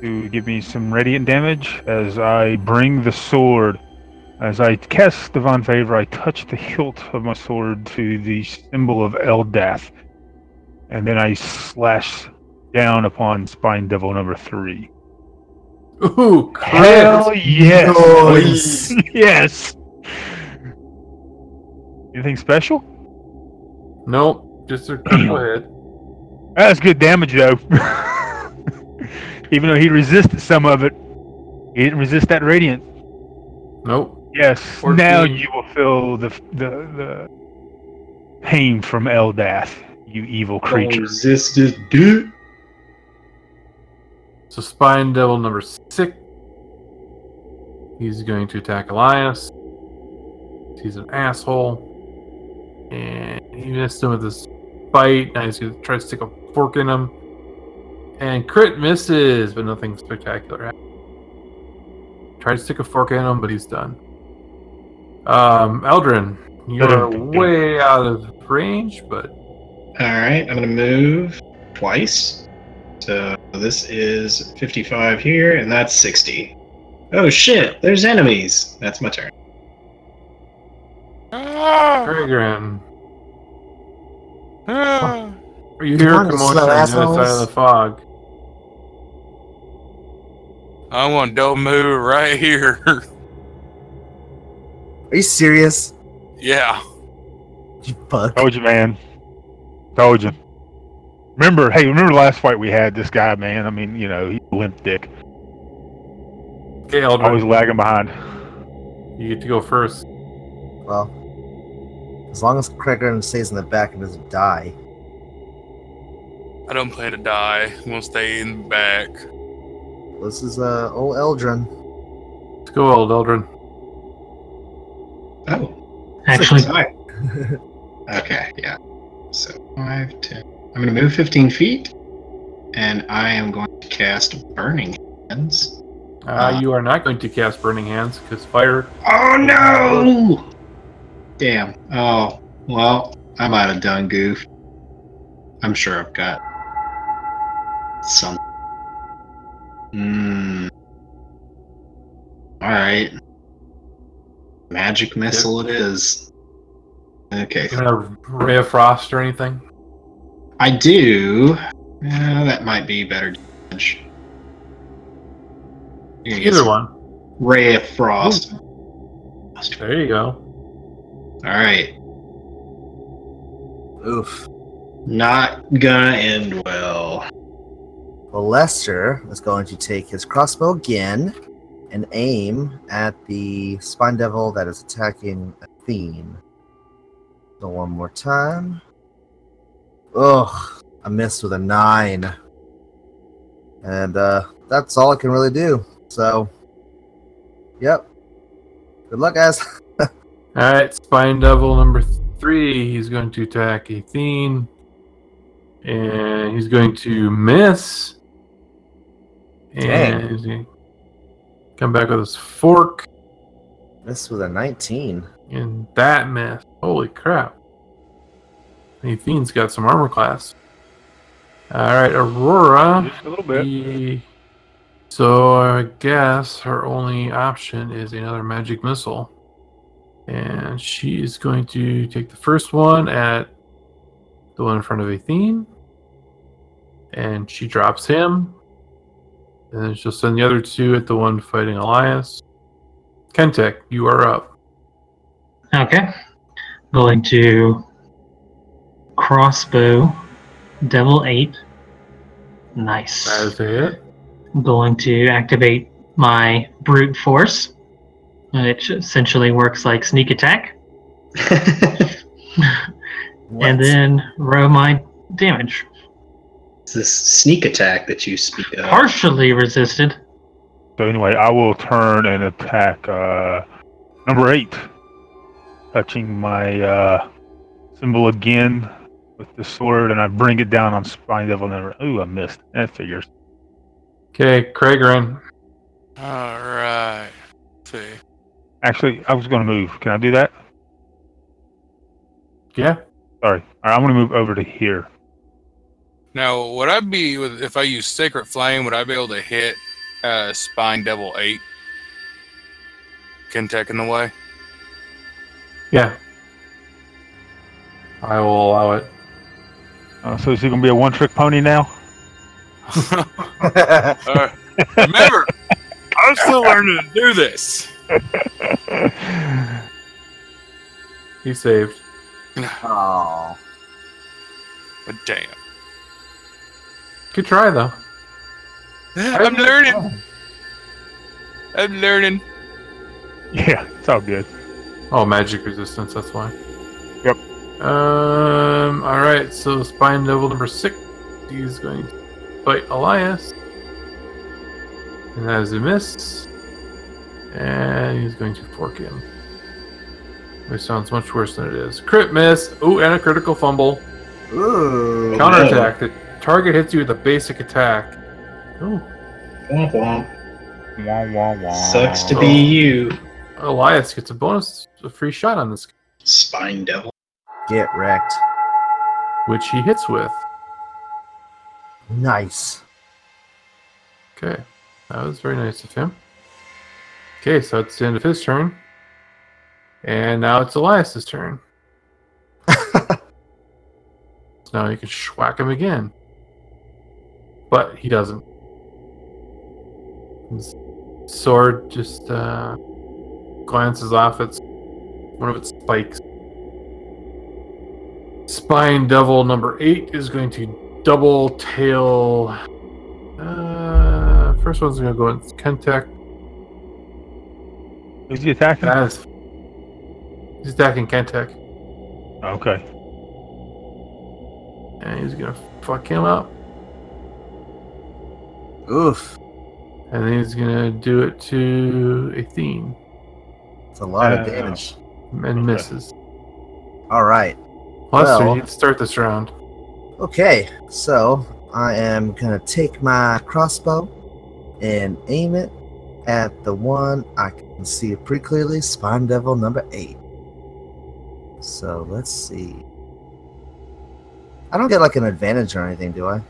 To give me some radiant damage as I bring the sword. As I cast Divine Favor, I touch the hilt of my sword to the symbol of Eldath. And then I slash down upon Spine Devil number three. Ooh! Hell yes! Yes! Anything special? Nope, just a critical hit. That's good damage, though. Even though he resisted some of it, he didn't resist that radiant. Nope. Yes. 14. Now you will feel the the the pain from Eldath, you evil creature. Resisted dude. So Spine Devil number six. He's going to attack Eylias. He's an asshole. And he missed him with his bite. Now he's going to try to stick a fork in him. And crit misses, but nothing spectacular. happened. Tried to stick a fork in him, but he's done. Um, Eldrin, you're way out of range, but Alright, I'm gonna move twice. So this is 55 here, and that's 60. Oh shit, there's enemies. That's my turn. Ah, Peregrine, ah. you hear a commotion on the other side of the fog. I want don't move right here. Are you serious? yeah. You fuck. Told you, man. Told you. Remember, hey, remember the last fight we had? This guy, man. I mean, you know, he a limp dick. Okay, Eldrin, Always lagging behind. you get to go first. Well, as long as Cregorin stays in the back and doesn't die. I don't plan to die. I'm gonna stay in the back. This is uh, old Eldrin. Let's go, old Eldrin. Oh, Actually, sorry. okay, yeah. So 5, 10. I'm gonna move 15 feet, and I am going to cast Burning Hands. Uh, you are not going to cast Burning Hands because fire. Oh no! Damn. Oh, well, I might have done goof. I'm sure I've got some. Hmm. Alright. Magic missile it is. Okay. You have a ray of frost or anything? I do. Yeah, that might be better damage. Either one. Ray of Frost. There you go. Alright. Oof. Not gonna end well. Well, Lester is going to take his crossbow again and aim at the spine devil that is attacking Atheen. So one more time. Ugh, I missed with a nine. And uh, that's all I can really do. So, yep. Good luck, guys. All right, Spine Devil number three. He's going to attack Atheen, and he's going to miss. And Dang. he's gonna come back with his fork, This was a 19. and that miss. Holy crap! Atheen's got some armor class. All right, Aurora. Just a little bit. He- So I guess her only option is another magic missile. And she is going to take the first one at the one in front of Atheen. And she drops him. And then she'll send the other two at the one fighting Eylias. Kentek, you are up. Okay. Going to crossbow, devil eight. Nice. That is a hit. I'm going to activate my brute force, which essentially works like sneak attack, and then roll my damage. It's this sneak attack that you speak of. Partially resisted. So anyway, I will turn and attack uh, number eight, touching my uh, symbol again with the sword, and I bring it down on Spine Devil number. Ooh, I missed. That figures. Okay, Cregorin. All right. Let's see. Actually, I was going to move. Can I do that? Yeah. Sorry. All right, I'm going to move over to here. Now, would I be with if I use Sacred Flame? Would I be able to hit uh, Spine Devil Eight? Kentek in the way. Yeah. I will allow it. Uh, so is he going to be a one-trick pony now? Uh, remember, I'm still learning to do this. He saved. oh. But damn, Good try, though. I'm learning. I'm learning. yeah, it's all good. Oh, magic resistance, that's why. Yep. Um, alright, so Spine Devil number six. He's going to fight Eylias. And that is a miss. And he's going to fork him. Which sounds much worse than it is. Crit miss. Ooh, and a critical fumble. Ooh. Counterattack. The target hits you with a basic attack. Ooh. Womp womp. Wah, wah, wah. Sucks to be oh. you, Eylias gets a bonus, a free shot on this, Spine Devil. Get wrecked. which he hits with. Nice. Okay, that was very nice of him. Okay, so it's the end of his turn. And now it's Eylias's turn. So now you can schwack him again. But he doesn't. His sword just uh, glances off its one of its spikes. Spine Devil number eight is going to double tail. Uh, first one's going to go in Kentek. Who's he attacking? That is. He's attacking Kentek. Okay. And he's going to fuck him up. Oof. And then he's going to do it to Atheen. It's a lot Uh, of damage. And Okay. misses. All right. Lester, well- you can start this round. Okay, so I am gonna take my crossbow and aim it at the one I can see it pretty clearly, Spine Devil number eight. So let's see. I don't get like an advantage or anything, do I?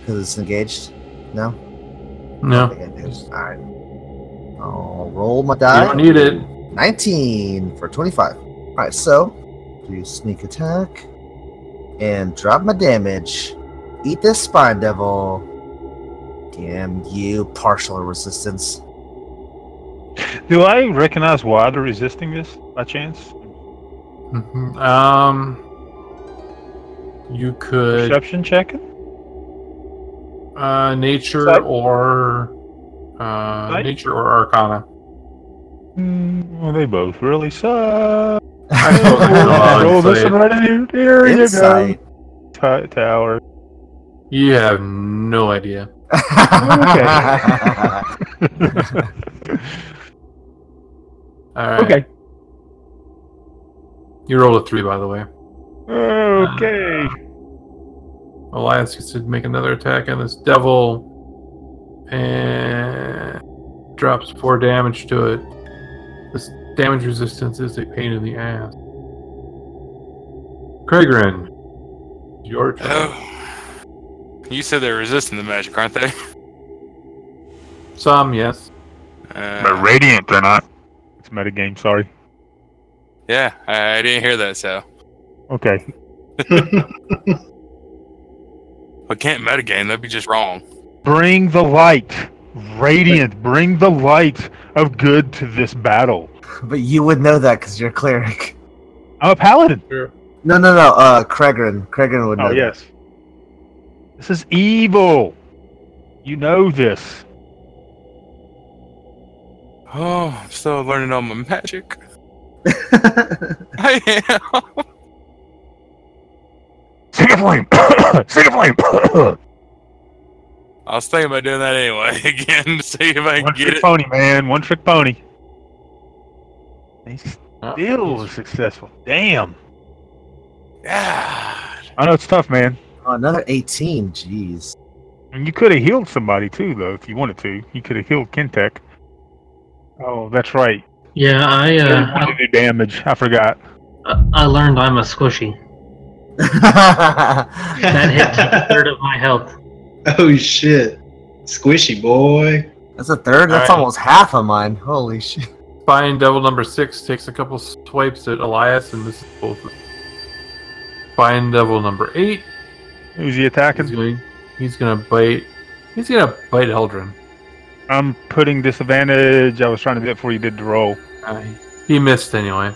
Because it's engaged. No. No. All right. I'll roll my you die. don't need it. 19 for 25. All right, so do sneak attack and drop my damage. Eat this spine devil. Damn you, partial resistance. Do I recognize why they're resisting this by chance? Mhm. Um, you could Perception checking? uh, nature Sight? or uh, Sight? nature or arcana. Mm, well, they both really suck. I suppose I could go Roll on this one right here. There you go. T- tower. You have no idea. All right. okay. You rolled a three, by the way. Okay. Eylias gets to make another attack on this devil and drops four damage to it. This damage resistance is a pain in the ass. Cregorin, your turn. Oh. You said they're resisting the magic, aren't they? Some, yes. Uh, radiant, they're not. It's metagame, sorry. yeah, I, I didn't hear that, so. Okay. I can't metagame, that'd be just wrong. Bring the light. Radiant, bring the light of good to this battle. but you would know that because you're a cleric. I'm a paladin. No, no, no. Uh, Cregorin. Cregorin would know. Oh, yes. This is evil. You know this. Oh, I'm still learning all my magic. I am. Sing a flame. Sing a flame. I was thinking about doing that anyway again to see if I can One get trick it. pony, man. One trick pony. They Uh, still was successful. Damn. God. I know it's tough, man. Oh, another 18. Jeez. And you could have healed somebody too, though, if you wanted to. You could have healed Kentek. Oh, that's right. Yeah, I uh, wanted to do damage. I forgot. I, I learned I'm a squishy. That hit a third of my health. Oh shit. Squishy boy. That's a third. That's Alright. almost half of mine. Holy shit. Spine Devil number six takes a couple swipes at Eylias and misses both. of them. Spine Devil number eight. Who's he He's attacking? going. He's gonna bite. He's gonna bite Eldrin. I'm putting disadvantage. I was trying to do it before you did the roll. Uh, he missed anyway.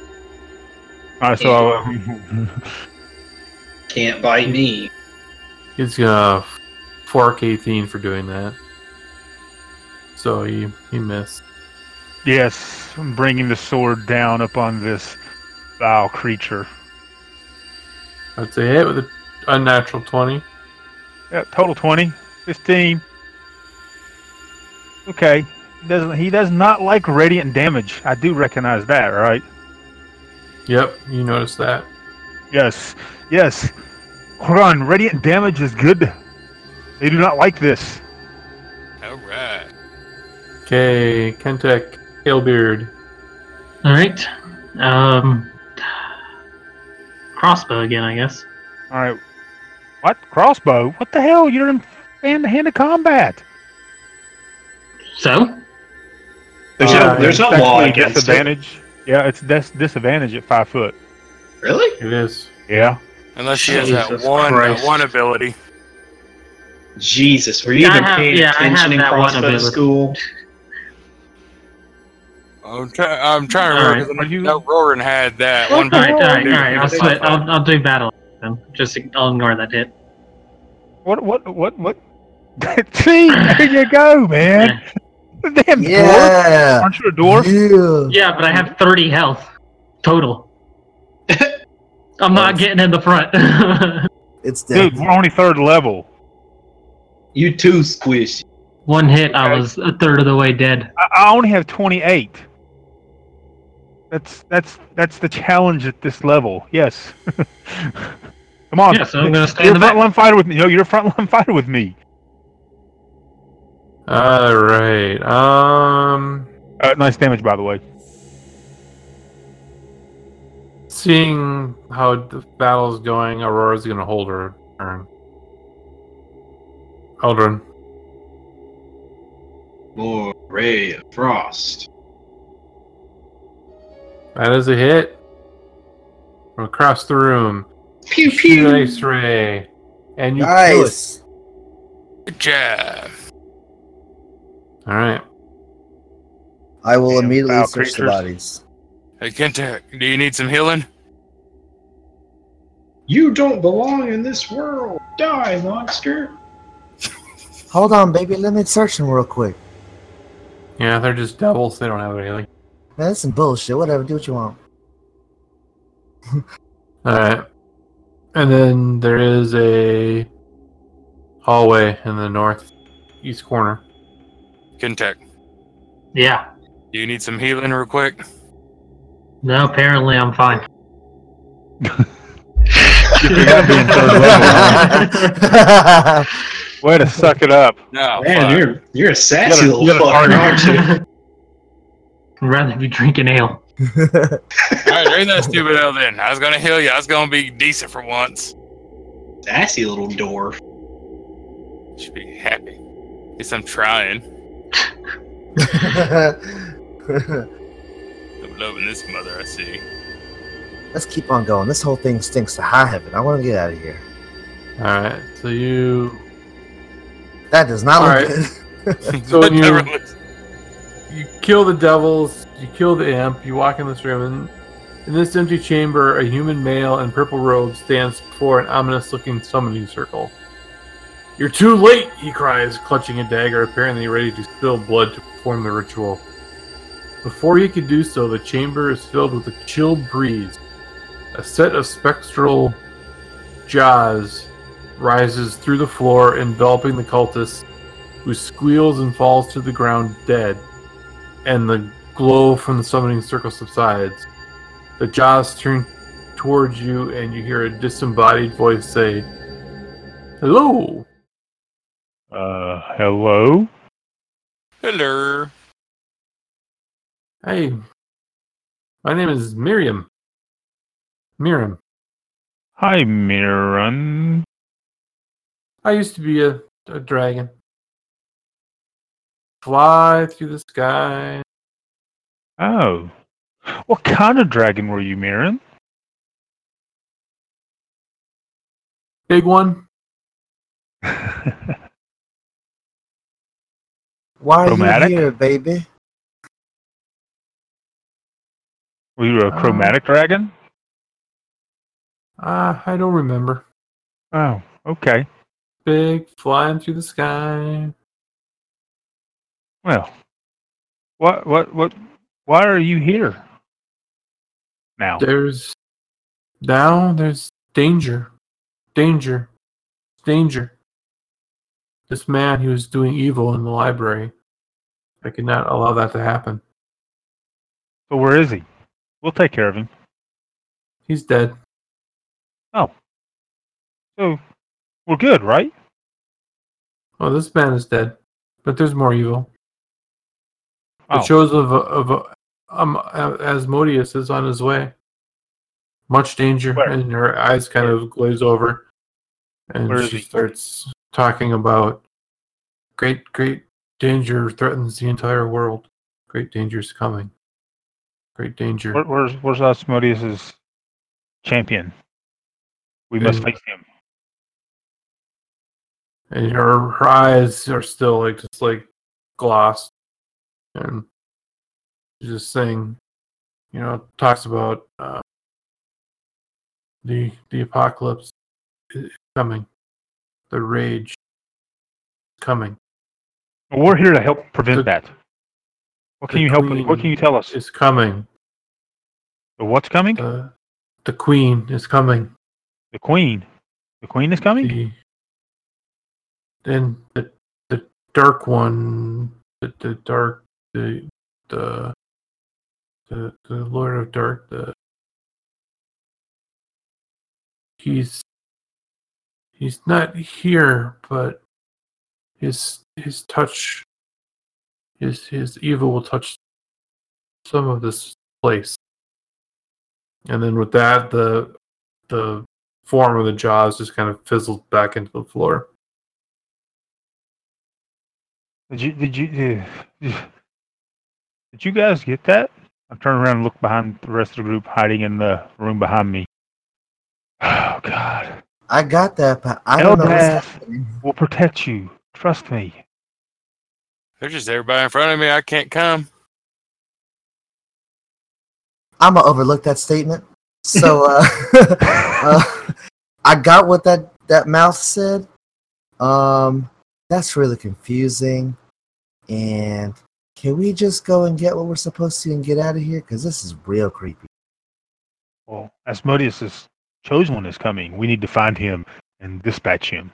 Alright, so I'll, Can't bite me. He's gonna fork 18 for doing that. So he he missed. yes, I'm bringing the sword down upon this foul creature. That's a hit with an unnatural 20. Yeah, total 20, 15. Okay. He doesn't he does not like radiant damage. I do recognize that, right? Yep, you noticed that. Yes. Yes. Run, radiant damage is good. They do not like this. Alright. Okay, Kentek, Alebeard. All right. Um, crossbow again, I guess. Alright. What? Crossbow? What the hell? You're in hand to hand of combat. So, There's Uh, no there's no law actually against it. disadvantage. Yeah, it's dis- disadvantage at five foot. Really? It is. Yeah. Unless she has that one that one ability. Jesus, were you Yeah, even have- paying yeah, attention in that one crossbow school? I'm trying. I'm trying to All remember. right. 'cause Are you- No, Roran had that one. All right, all right, all right. I'll, he was slide- I'll, I'll do battle then. Just I'll ignore that hit. What? What? What? What? See, there you go, man. Damn dwarf. Yeah. Aren't you a dwarf? Yeah. Yeah, but I have 30 health total. I'm not getting in the front. It's dead. Dude, we're only third level. You too, squish. One hit, I was a third of the way dead. I, I only have 28. That's that's that's the challenge at this level. Yes. Come on. Yeah, so I'm gonna stay you're in the a frontline fighter with me. No, you're a frontline fighter with me. All right. Um. Uh, nice damage, by the way. Seeing how the battle's going, Aurora's gonna hold her turn. Eldrin. More ray of frost. That is a hit. From across the room. Pew Shoot pew. an Ice ray. And you kill it. Nice. Good job. Alright. I will Damn immediately foul search the creatures. bodies. Hey, Kentek, do you need some healing? You don't belong in this world. Die, monster. Hold on, baby. Let me search them real quick. Yeah, they're just devils. They don't have anything. Man, that's some bullshit. Whatever. Do what you want. Alright. And then there is a hallway in the northeast corner. Kentek, Yeah. do you need some healing real quick? No, apparently I'm fine. Good for that being third level. Way to suck it up. No. Man, fuck. you're you're a sassy You gotta- little you gotta fucker, aren't you? I'd rather be drinking ale. All right, drink that stupid hell then. I was gonna heal you. I was gonna be decent for once. Sassy little dwarf. Should be happy. At least I'm trying. I'm loving this mother. I see. Let's keep on going. This whole thing stinks to high heaven. I want to get out of here. Alright, so you That does not look Alright. good. So when you- you kill the devils, you kill the imp, you walk in this room, and in this empty chamber, a human male in purple robe stands before an ominous looking summoning circle. You're too late, he cries, clutching a dagger, apparently ready to spill blood to perform the ritual. Before he can do so, the chamber is filled with a chill breeze. A set of spectral jaws rises through the floor, enveloping the cultist, who squeals and falls to the ground dead and the glow from the summoning circle subsides. The jaws turn towards you, and you hear a disembodied voice say, Hello! Uh, hello? Hello. Hey, my name is Miriam. Miriam. Hi, Mirren. I used to be a, a dragon. Fly through the sky. Oh. What kind of dragon were you, Mirren? Big one. Why are you here, baby? were you a Uh, chromatic dragon? Ah, I don't remember. Oh, okay. Big, flying through the sky. Well, what, what, what, why are you here? Now, There's now there's danger, danger, danger. This man, he was doing evil in the library. I could not allow that to happen. But where is he? We'll take care of him. He's dead. Oh. So, we're good, right? Well, this man is dead, but there's more evil. Oh. shows of of um Asmodeus is on his way. Much danger, Where? and her eyes kind of glaze over, and Where she he? starts talking about great, great danger threatens the entire world. Great danger is coming. Great danger. Where, where's, where's Asmodeus's champion? We must In- face him. and her her eyes are still like just like gloss and she's just saying you know talks about uh, the the apocalypse coming the rage is coming We're here to help prevent The- that. What can the you help? What can you tell us? is coming The what's coming? the the queen is coming The queen. The queen is coming. the then the the dark one the, the dark the the the the lord of dark the he's he's not here but his his touch his his evil will touch some of this place and then with that, the the form of the jaws just kind of fizzled back into the floor. Did you did you did, did you guys get that? I turn around and look behind the rest of the group hiding in the room behind me. Oh God. I got that, but I don't know what's Eldath happening. will protect you. Trust me. There's just everybody in front of me. I can't come. I'm gonna overlook that statement. So, uh, uh, I got what that that mouth said. Um, that's really confusing. And can we just go and get what we're supposed to and get out of here? Because this is real creepy. Well, Asmodeus' chosen one is coming. We need to find him and dispatch him.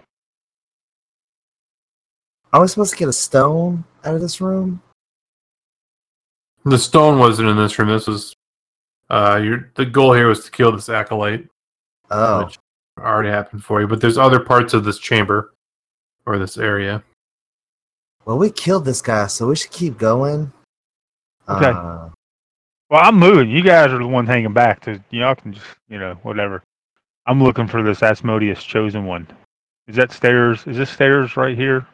Are we supposed to get a stone out of this room? The stone wasn't in this room. This was uh, your the goal here was to kill this acolyte, Oh, which already happened for you. But there's other parts of this chamber or this area. well, we killed this guy, so we should keep going. Okay. Uh, Well, I'm moving. You guys are the ones hanging back. To y'all can just you know whatever. I'm looking for this Asmodeus chosen one. Is that stairs? Is this stairs right here?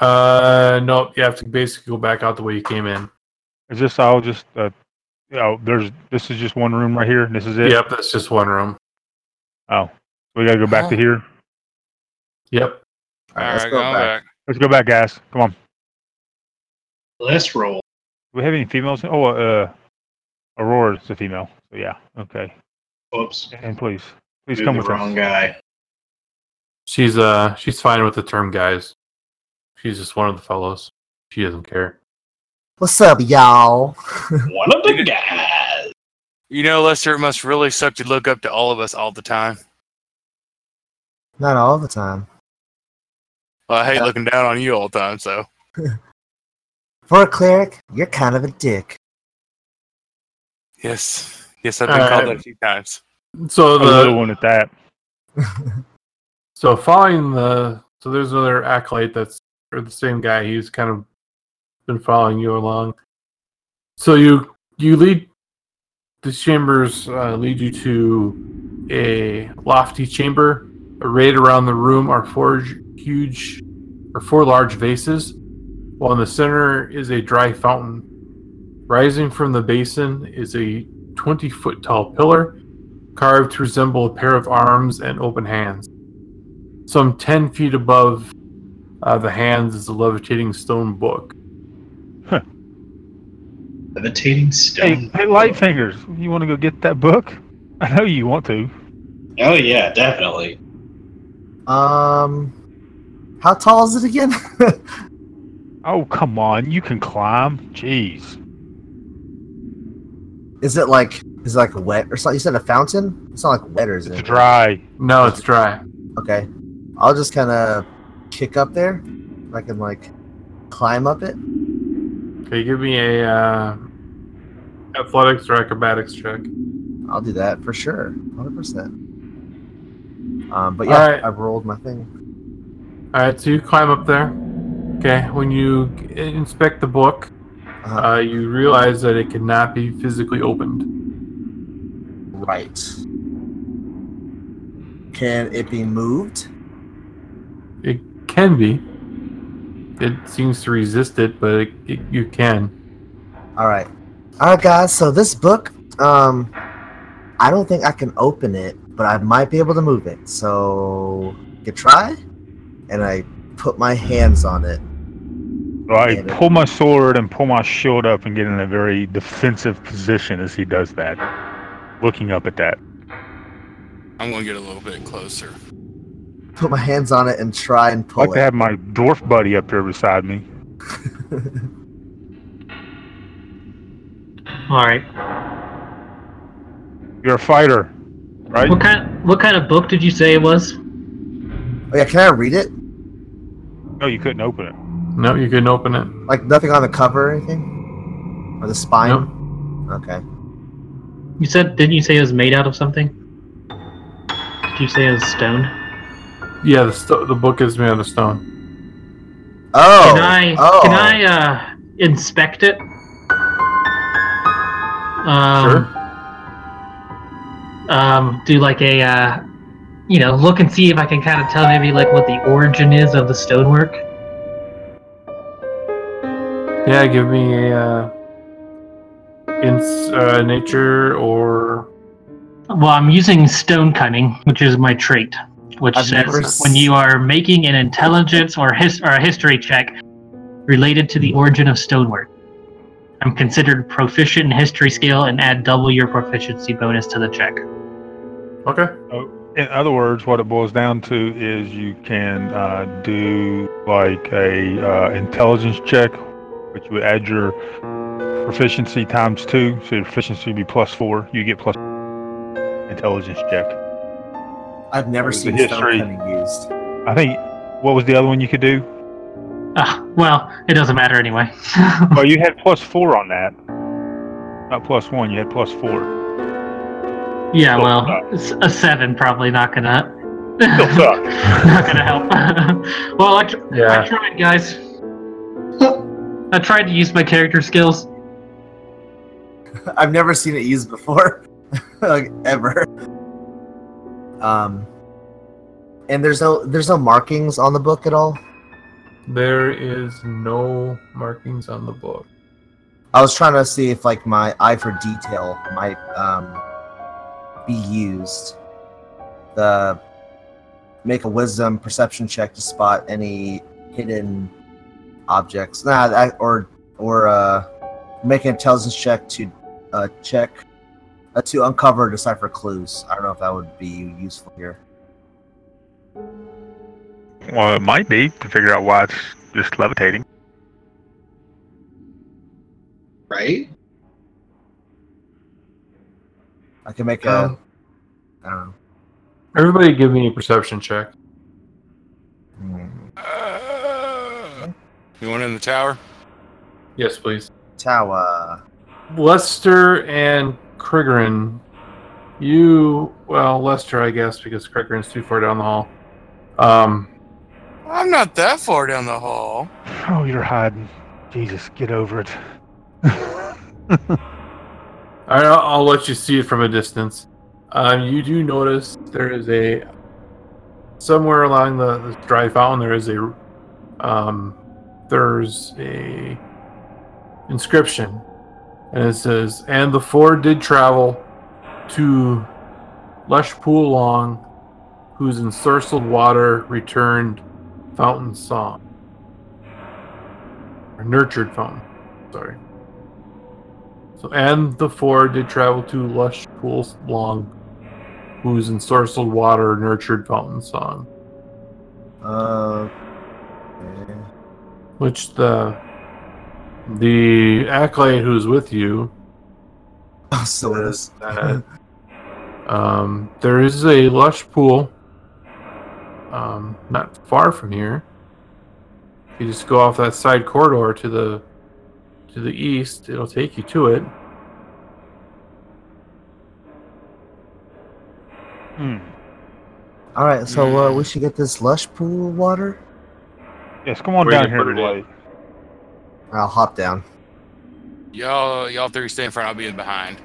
Uh, no, you have to basically go back out the way you came in. Is this all just uh, you know, there's this is just one room right here. and This is it. Yep, that's just one room. Oh, we gotta go back to here. Yep. all All right, let's go back. back. Let's go back, guys. Come on. Let's roll. Do we have any females? Oh, uh, Aurora's a female. So yeah. Okay. Whoops. And please, please Moved come the with wrong us. guy. She's uh she's fine with the term guys. She's just one of the fellows. She doesn't care. What's up, y'all? One of the guys. You know, Lester, it must really suck to look up to all of us all the time. Not all the time. Well, I hate looking down on you all the time, so. For a cleric, you're kind of a dick. Yes. Yes, I've been uh, called that a few times. So A little the one at that. so following the so there's another acolyte that's or the same guy. He's kind of been following you along. So you you lead the chambers uh, lead you to a lofty chamber. Arrayed around the room are four huge or four large vases, while in the center is a dry fountain. Rising from the basin is a 20 foot tall pillar carved to resemble a pair of arms and open hands. Some 10 feet above uh, the hands is a levitating stone book. Levitating stone. hey, Lightfingers. You want to go get that book? I know you want to. Oh yeah, definitely. Um, how tall is it again? Oh come on, you can climb. Jeez. is it like is it like wet or something? You said a fountain? It's not like wet or is It's it? dry. No, it's dry. Okay, I'll just kind of kick up there. If I can like climb up it. Okay, give me a uh, athletics or acrobatics check. I'll do that for sure, hundred percent. Um, but yeah, Alright. I've rolled my thing. All right, so you climb up there. Okay, when you inspect the book, Uh, uh, you realize that it cannot be physically opened. right. Can it be moved? It can be. It seems to resist it, but it, it, you can. All right, all right, guys. So this book, um, I don't think I can open it, but I might be able to move it. So you try, and I put my hands on it. So I Yeah, but- pull my sword and pull my shield up and get in a very defensive position as he does that, looking up at that. I'm going to get a little bit closer. Put my hands on it and try and pull I pull like to it. have my dwarf buddy up here beside me. All right. You're a fighter, right? What kind? What kind of book did you say it was? Oh yeah, can I read it? No, you couldn't open it. No, you couldn't open it. Like nothing on the cover or anything, or the spine. Okay. You said didn't you say it was made out of something? Did you say it was stone? Yeah, the sto- the book is made out of stone. Oh. Can I oh. can I uh inspect it? Um, Sure. um, do like a, uh, you know, look and see if I can kind of tell maybe like what the origin is of the stonework. Yeah, give me a uh, ins uh, nature or Well, I'm using Stonecunning, which is my trait, which I've says when you are making an intelligence or his or a history check related to the origin of stonework. I'm considered proficient in history skill and add double your proficiency bonus to the check. okay. In other words, what it boils down to is you can uh, do like a uh, intelligence check, which would add your proficiency times two, so your proficiency would be plus four. You get plus intelligence check. I've never seen history. stone cutting used. I think what was the other one you could do? Ah, well, it doesn't matter anyway. Well, you had plus four on that. Not plus one. You had plus four. yeah, Still well, suck. s- a seven probably not gonna Still suck. not gonna help. well, I, tr- I tried, guys. I tried to use my character skills. I've never seen it used before, like ever. Um, and there's no there's no markings on the book at all. There is no markings on the book. I was trying to see if like my eye for detail might um be used. The make a wisdom perception check to spot any hidden objects. Nah, that, or or uh make an intelligence check to uh check uh, to uncover or decipher clues. I don't know if that would be useful here. Well, it might be to figure out why it's just levitating. Right? I can make Um, a I don't know. Everybody, give me a perception check. Uh, you want in the tower? Yes, please. Tower. Lester and Cregorin, you well, Lester, I guess, because Cregorin's too far down the hall. Um, I'm not that far down the hall. Oh, you're hiding. Jesus, get over it. I, I'll, I'll let you see it from a distance. Um, you do notice there is a somewhere along the, the dry fountain. There is a um, there's a inscription, and it says, "And the four did travel to lush pool long, whose ensorcelled water returned fountain song, or nurtured fountain." Sorry. So, and the four did travel to lush pools long, whose ensorcelled water nurtured fountain song. Uh, okay. Which the the acolyte who's with you Oh, so it is. that um, there is a lush pool um, not far from here. You just go off that side corridor to the to the east. It'll take you to it. Hmm. All right, so uh, we should get this lush pool of water. Yes, come on Where down here, put it in? Blade. I'll hop down. Y'all, y'all three stay in front. I'll be in behind.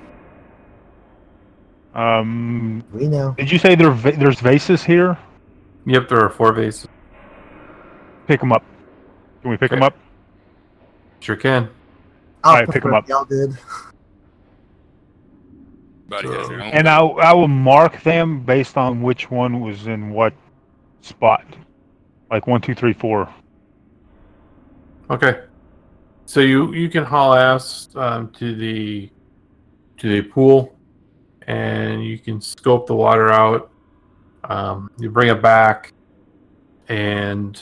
Um, We know. did you say there va- there's vases here? Yep, there are four vases. Pick them up. Can we pick them Okay. up? Sure can. I'll Alright, pick 'em prefer up. Y'all did. So- And I I will mark them based on which one was in what spot. Like one, two, three, four. Okay. So you you can haul ass um, to the to the pool, and you can scope the water out. Um, you bring it back, and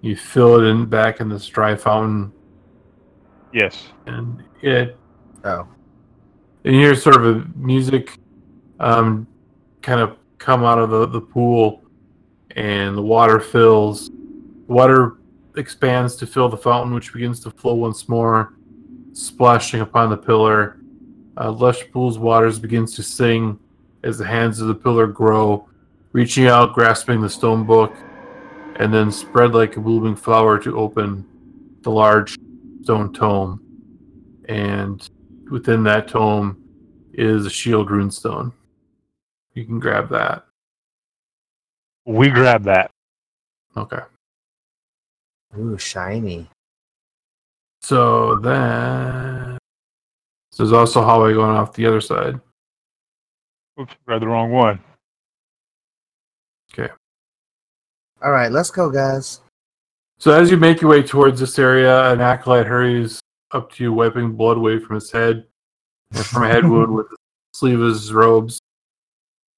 you fill it in back in this dry fountain, Yes. and it Oh, and you hear sort of a music um, kind of come out of the, the pool and the water fills water expands to fill the fountain which begins to flow once more splashing upon the pillar uh, lush pool's waters begins to sing as the hands of the pillar grow reaching out grasping the stone book and then spread like a blooming flower to open the large stone tome and within that tome is a shield runestone. You can grab that. We grab that. Okay. Ooh, shiny. So then, so there's also a hallway going off the other side. Oops, read the wrong one. Okay. All right, let's go, guys. So as you make your way towards this area, an acolyte hurries up to you, wiping blood away from his head and from a head wound with the sleeve of his robes.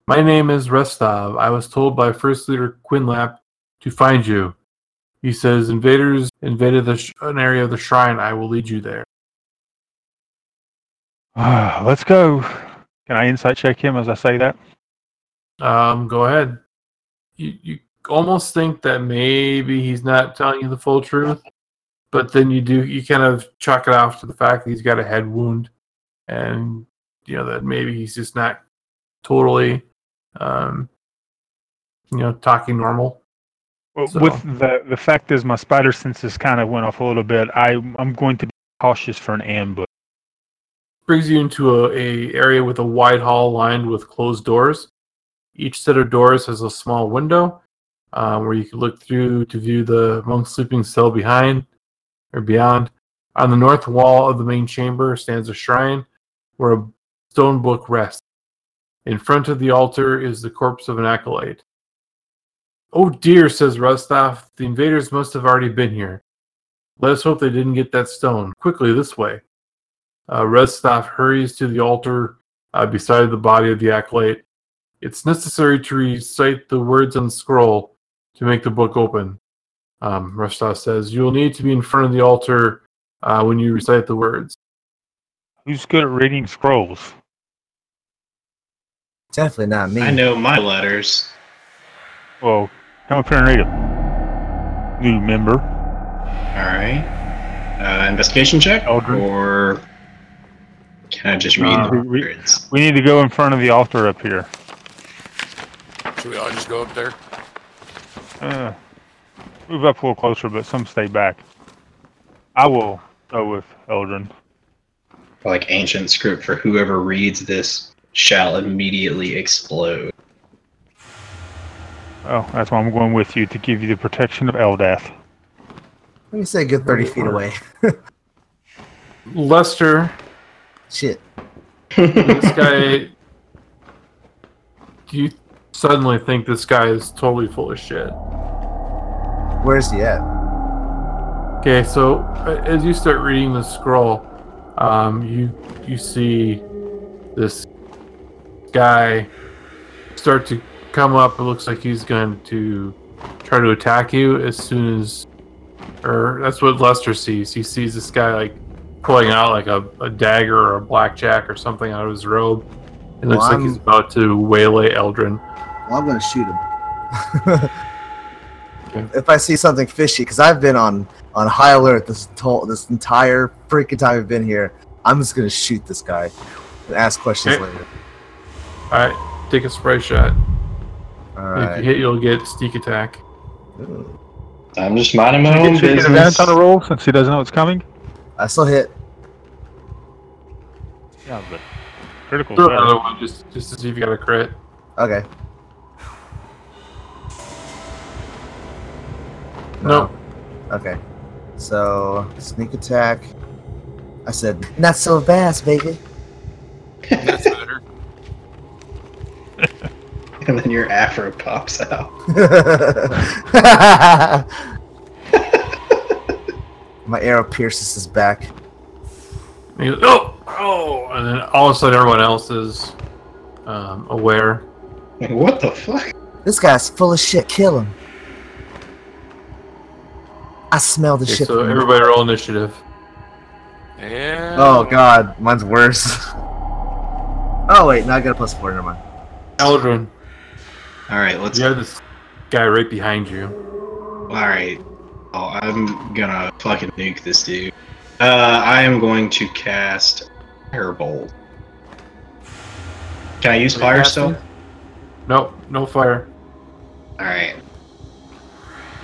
My name is Restov. I was told by First Leader Quinlap to find you. He says, invaders invaded the sh- an area of the shrine. I will lead you there. Let's go. Can I insight check him as I say that? Um, go ahead. You, you almost think that maybe he's not telling you the full truth, but then you do, you kind of chalk it off to the fact that he's got a head wound and, you know, that maybe he's just not totally, um, you know, talking normal. Well, So- With the the fact is, my spider senses kind of went off a little bit. I I'm going to be cautious for an ambush. brings you into a, a area with a wide hall lined with closed doors. Each set of doors has a small window um, where you can look through to view the monk's sleeping cell behind or beyond. On the north wall of the main chamber stands a shrine where a stone book rests. In front of the altar is the corpse of an acolyte. Oh dear, says Rostov, the invaders must have already been here. Let us hope they didn't get that stone. Quickly, this way. Uh, Restov hurries to the altar uh, beside the body of the acolyte. It's necessary to recite the words on the scroll to make the book open. Um, Restov says, You will need to be in front of the altar uh, when you recite the words. Who's good at reading scrolls? Definitely not me. I know my letters. Well, come up here and read them. New member. All right. Uh, investigation check, Eldrin. or can I just read Uh, the we- words? We need to go in front of the altar up here. Should we all just go up there? Uh, move up a little closer, but some stay back. I will go with Eldrin. Like ancient script for whoever reads this shall immediately explode. Oh, that's why I'm going with you to give you the protection of Eldath. Let me say a good 30 feet away. Lester, Shit. this guy. Do you suddenly think this guy is totally full of shit? Where's he at? Okay, so uh, as you start reading the scroll, um, you you see this guy start to come up. It looks like he's going to try to attack you as soon as, or that's what Lester sees. He sees this guy like pulling out like a, a dagger or a blackjack or something out of his robe. It looks Well, like he's I'm- about to waylay Eldrin. Well, I'm gonna shoot him. If I see something fishy, because I've been on on high alert this to- this entire freaking time I've been here, I'm just gonna shoot this guy and ask questions Okay. later. All right, take a spray shot. All If you right. hit, you'll get sneak attack. I'm just minding my Should own he get, should he get business. advantage on the roll since he doesn't know it's coming? I still hit. Yeah, but critical. Throw another one just just to see if you got a crit. Okay. No. Okay. So sneak attack. I said not so fast, baby. That's better. and then your afro pops out. My arrow pierces his back. And he goes, oh, oh, and then all of a sudden everyone else is um, aware. Like, what the fuck? This guy's full of shit. Kill him. I smell the Okay, shit. so from- everybody roll initiative. Yeah. Oh god, mine's worse. oh wait, now I got a plus four. Never mind. Eldrin, All right, let's. you have this guy right behind you. All right. Oh, I'm gonna fucking nuke this dude. Uh, I am going to cast Firebolt. Can I use Are fire still? Nope, no fire. All right.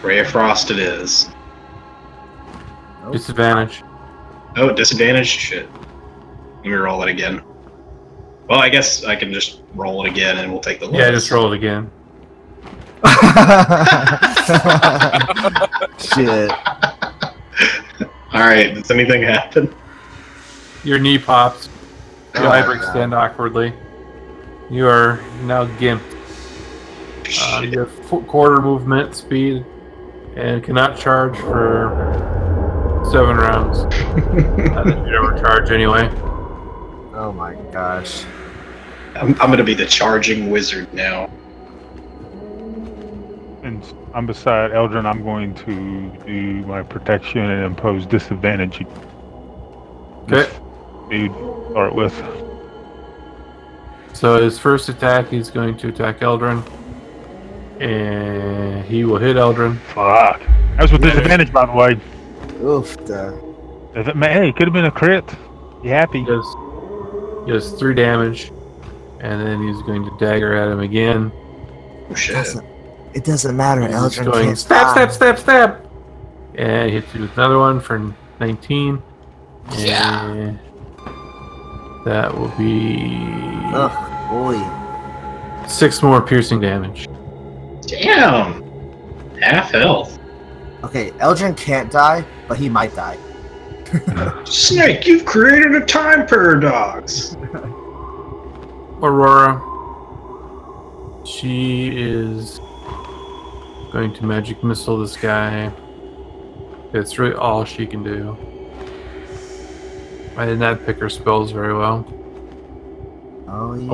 Ray of Frost it is. Nope. Disadvantage. Oh, disadvantage. Shit. Let me roll it again. Well, I guess I can just roll it again, and we'll take the. Yeah, lowest. just roll it again. Shit. All right. Does anything happen? Your knee pops. Your Oh, hyperextend awkwardly. You are now gimped. Uh, Shit. you have fo- quarter movement speed and cannot charge for seven rounds. Not that you'd ever charge anyway. Oh my gosh. I'm, I'm gonna be the charging wizard now. And I'm beside Eldrin. I'm going to do my protection and impose disadvantage. Okay. Dude, start with. So his first attack, he's going to attack Eldrin. And he will hit Eldrin. Fuck. That was with disadvantage, by the way. Oof. duh. If it, man, hey, it could have been a crit. You happy? He does, he does three damage. And then he's going to dagger at him again. Oh shit. Doesn't, it doesn't matter. He's Eldrin going can't stab, stop. stab, stab, stab. And he hits you with another one for 19. Yeah. And that will be Ugh, boy. six more piercing damage. Damn. Half health. Okay, Eldrin can't die, but he might die. Snake, you've created a time paradox. Aurora. She is going to magic missile this guy. It's really all she can do. I did not pick her spells very well. Oh yeah.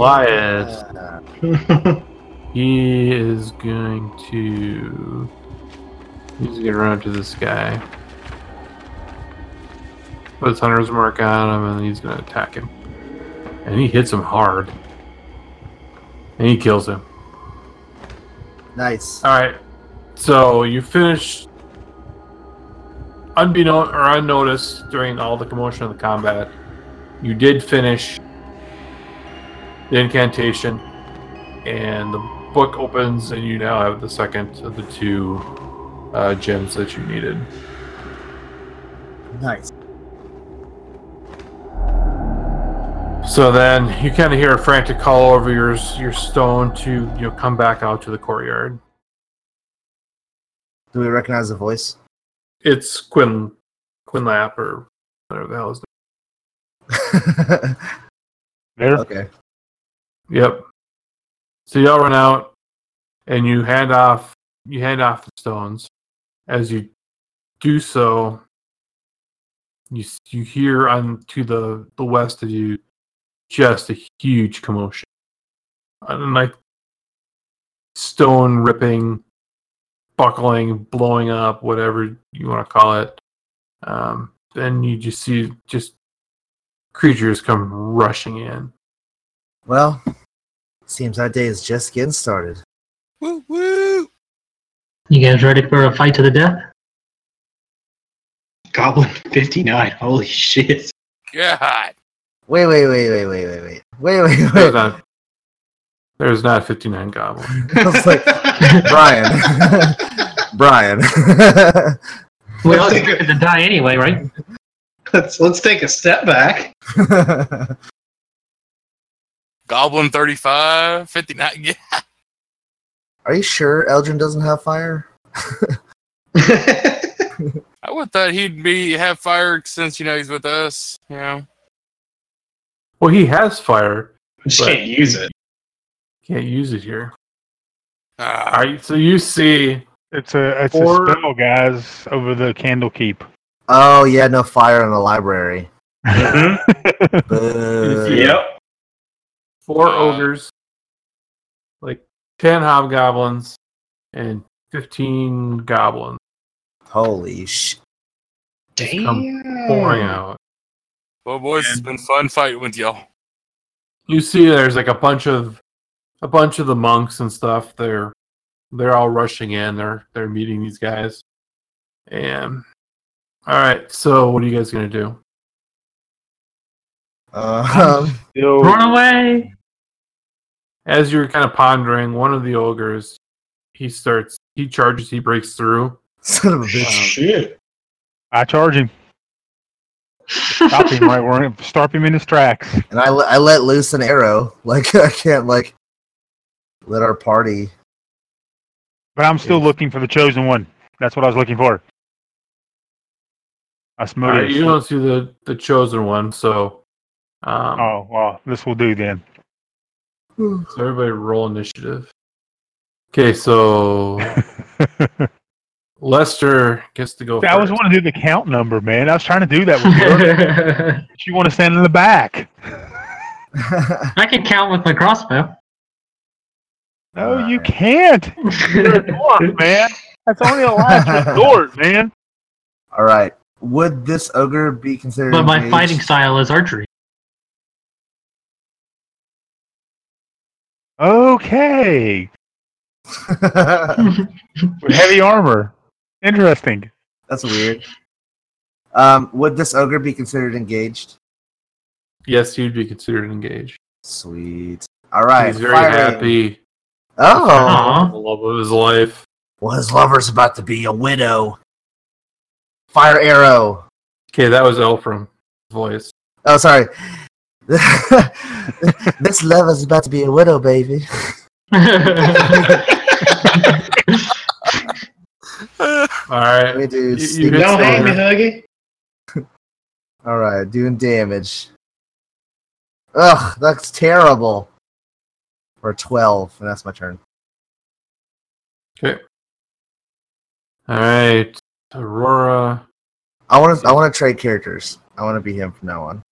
Eylias. He is going to. He's gonna run up to this guy. Put his hunter's mark on him, and he's gonna attack him. And he hits him hard. And he kills him. Nice. Alright. So you finish unbeknown or unnoticed during all the commotion of the combat. You did finish the incantation and the book opens and you now have the second of the two uh, gems that you needed. Nice. So then you kind of hear a frantic call over your your stone to you know come back out to the courtyard. Do we recognize the voice? It's Quinn Quinlap or whatever the hell is There. okay. Yep. So y'all run out, and you hand off you hand off the stones. As you do so, you you hear on to the the west of you just a huge commotion, and like stone ripping, buckling, blowing up, whatever you want to call it. Um, then you just see just creatures come rushing in. Well, seems that day is just getting started. Woo woo! You guys ready for a fight to the death? Goblin 59. Holy shit. God. Wait, wait, wait, wait, wait, wait, wait. Wait, wait, wait. Hold on there's not 59 goblin. I was like, Brian, Brian. We all expected to die anyway, right? let's let's take a step back. Goblin 35, 59. Yeah. Are you sure Eldrin doesn't have fire? I would thought he'd be have fire since you know he's with us. You know. Well, he has fire. Just But- can't use it. Can't use it here. All All right, so you see, It's a it's Or- a spell, guys, over the Candlekeep. Oh yeah, no fire in the library. Mhm. Yep. four Uh. ogres, like 10 hobgoblins, and 15 goblins Holy sh! Damn, pouring out. well, boys, it's been fun fighting with y'all. You see, there's like a bunch of a bunch of the monks and stuff. They're they're all rushing in. They're they're meeting these guys. And all right, so what are you guys gonna do? Um, Still, Run away! As you're kind of pondering, one of the ogres, he starts, he charges, he breaks through. son of a bitch. Shit. I charge him. Stop him right where stop him in his tracks. and I, I let loose an arrow. Like I can't like let our party. But I'm still looking for the chosen one. That's what I was looking for. All right, Asmodeus. you don't see the the chosen one, so um, Oh well, this will do then. so everybody roll initiative. Okay, so Lester gets to go. I was first. want to do the count number, man. I was trying to do that with you want to stand in the back. I can count with my crossbow. No, you Alright. can't. You're a dwarf, man. That's only a last resort, man. All right. Would this ogre be considered? But my engaged? fighting style is archery. Okay. With heavy armor. Interesting. That's weird. Um, would this ogre be considered engaged? Yes, you'd be considered engaged. Sweet. All right. He's very firing. happy. Oh, Aw. The love of his life. well, his lover's about to be a widow. Fire arrow. Okay, that was Elfram voice. Oh, sorry. this lover's about to be a widow, baby. All right. Let me do. you sneak hit Don't hate me, attack. Huggy. All right, doing damage. Ugh, that's terrible. For twelve, and that's my turn. Okay. All right. Aurora. I want to. I want to trade characters. I want to be him from now on.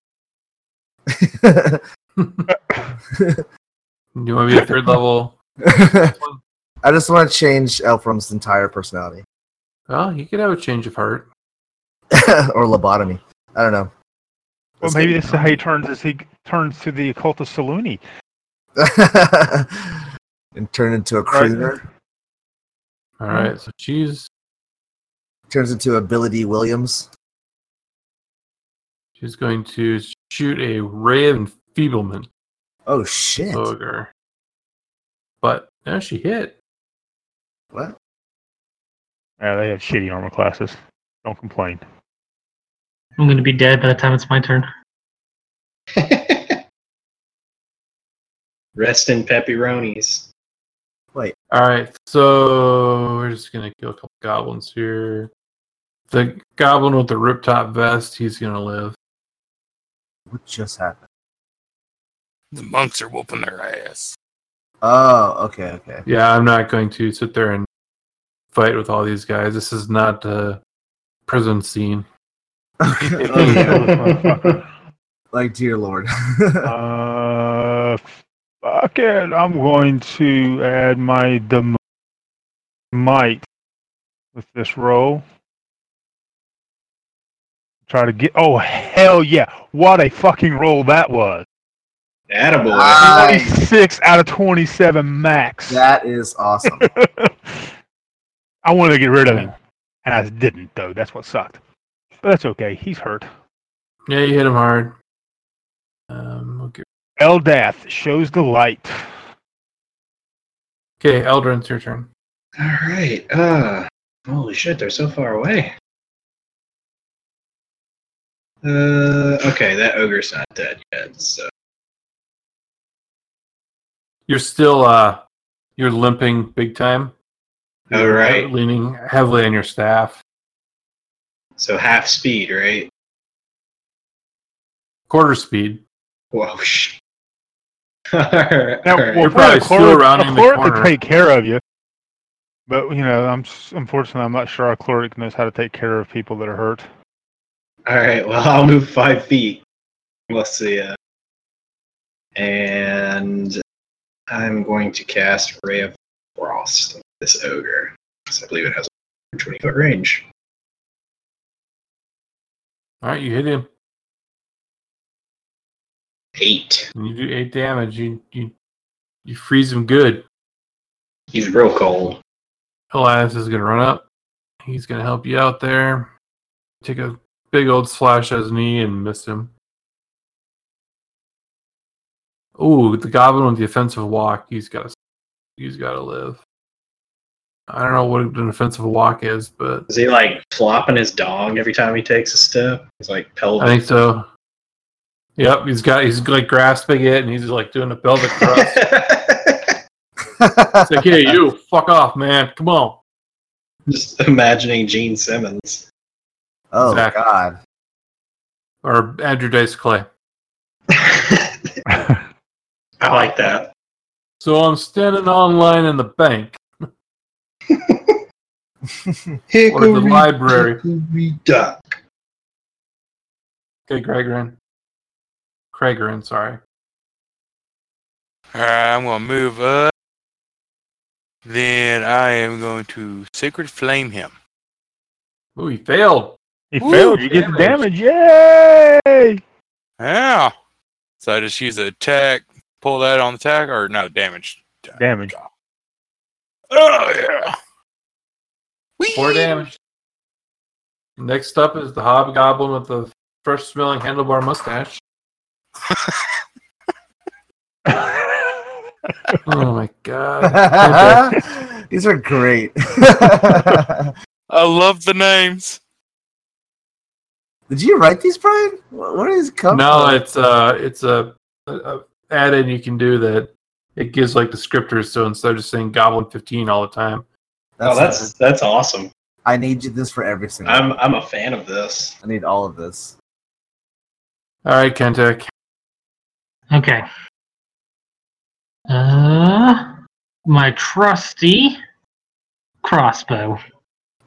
Do You want to be a third level? I just want to change Elfram's entire personality, Well, he could have a change of heart. or lobotomy. I don't know. Well, Let's maybe this is how he turns as he turns to the occultist Saluni. and turn into a Right. crooner. All right. So she's Turns into Ability Williams. she's going to shoot a ray of enfeeblement Oh shit! ogre. But now she hit. What? Yeah, they have shitty armor classes. Don't complain. I'm going to be dead by the time it's my turn. Rest in pepperonis. Wait. All right. So we're just gonna kill a couple goblins here. The goblin with the rip top vest, he's gonna live. What just happened? The monks are whooping their ass. Oh, okay, okay. Yeah, I'm not going to sit there and fight with all these guys. This is not a prison scene. Motherfucker. like, dear lord. uh, fuck it. I'm going to add my dem- might with this roll. Try to get. Oh hell yeah! What a fucking roll that was. Attaboy. Nice. 26 out of 27 max. that is awesome. I wanted to get rid of him, and I didn't though. That's what sucked. But that's okay. He's hurt. Yeah, you hit him hard. Um, okay. Eldath shows the light. okay, Eldrin, it's your turn. All right. Uh, holy shit, they're so far away. Uh, okay, that ogre's not dead yet. So You're still uh, you're limping big time. All You're leaning heavily on your staff. so half speed, right? Quarter speed. Whoa. Sh- all right. Now, all right. well, probably Florida- still Florida- rounding the Florida could take care of you, but you know, I'm unfortunately I'm not sure our cleric knows how to take care of people that are hurt. All right. Well, I'll move five feet. Let's see. Uh, and I'm going to cast Ray of Frost on this ogre because I believe it has a 20 foot range. All right, you hit him. Eight. And you do eight damage. You you you freeze him good. He's real cold. Eylias is gonna run up. He's gonna help you out there. Take a big old slash at his knee and miss him. Ooh, the goblin with the offensive walk. He's got to. He's got to live. I don't know what an offensive walk is, but Is he like flopping his dong every time he takes a step? He's like I think so. Yep, he's got he's like grasping it and he's like doing a pelvic thrust. It's like, hey, you, fuck off, man. Come on. Just imagining Gene Simmons. oh Exactly. God. Or Andrew Dice Clay. I like that. So I'm standing online in the bank or the library. Hickory duck. Okay, Gregorin. Cregorin, sorry. Alright, I'm gonna move up. Then I am going to Sacred Flame him. Ooh, he failed. He Ooh, failed. You get the damage. damage. Yay! Yeah. So I just use the attack, pull that on the attack, or no, damage. Damage. Oh, yeah. Whee! Four damage. Next up is the hobgoblin with the fresh smelling handlebar mustache. Oh my god. These are great. I love the names. Did you write these, Brian? Wh- Where did these come no, from? it's uh it's a, a, a add-in you can do that it gives like descriptors so instead of just saying goblin 15 all the time. oh, that's that's awesome. I need you this for every single. I'm I'm a fan of this. I need all of this. Alright, Kentek. Okay. Uh, my trusty crossbow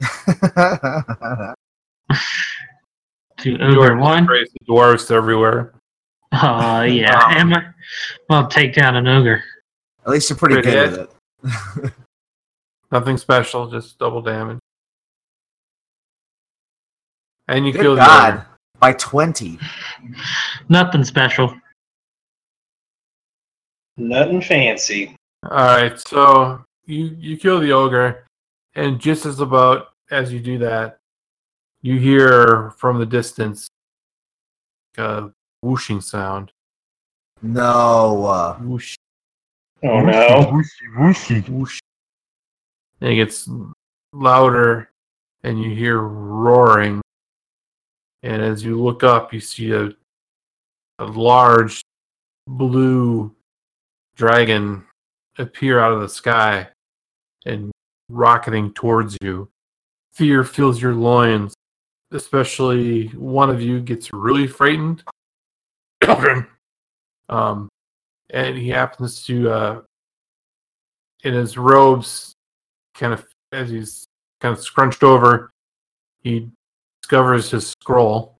to over one. Praise the dwarves everywhere. Oh yeah, am I? I'll take down an ogre. At least you're pretty Pretty good hit. with it. Nothing special, just double damage. And you Good kill the God. ogre. By 20. Nothing special. Nothing fancy. Alright, so you you kill the ogre, and just as about as you do that, you hear from the distance a whooshing sound. No. Uh, Whoosh, Oh no. Whooshy, whooshy. whoosh. And it gets louder, and you hear roaring. And as you look up, you see a a large blue dragon appear out of the sky and rocketing towards you. Fear fills your loins, especially one of you gets really frightened. um, and he happens to, uh, in his robes, kind of as he's kind of scrunched over, he discovers his scroll,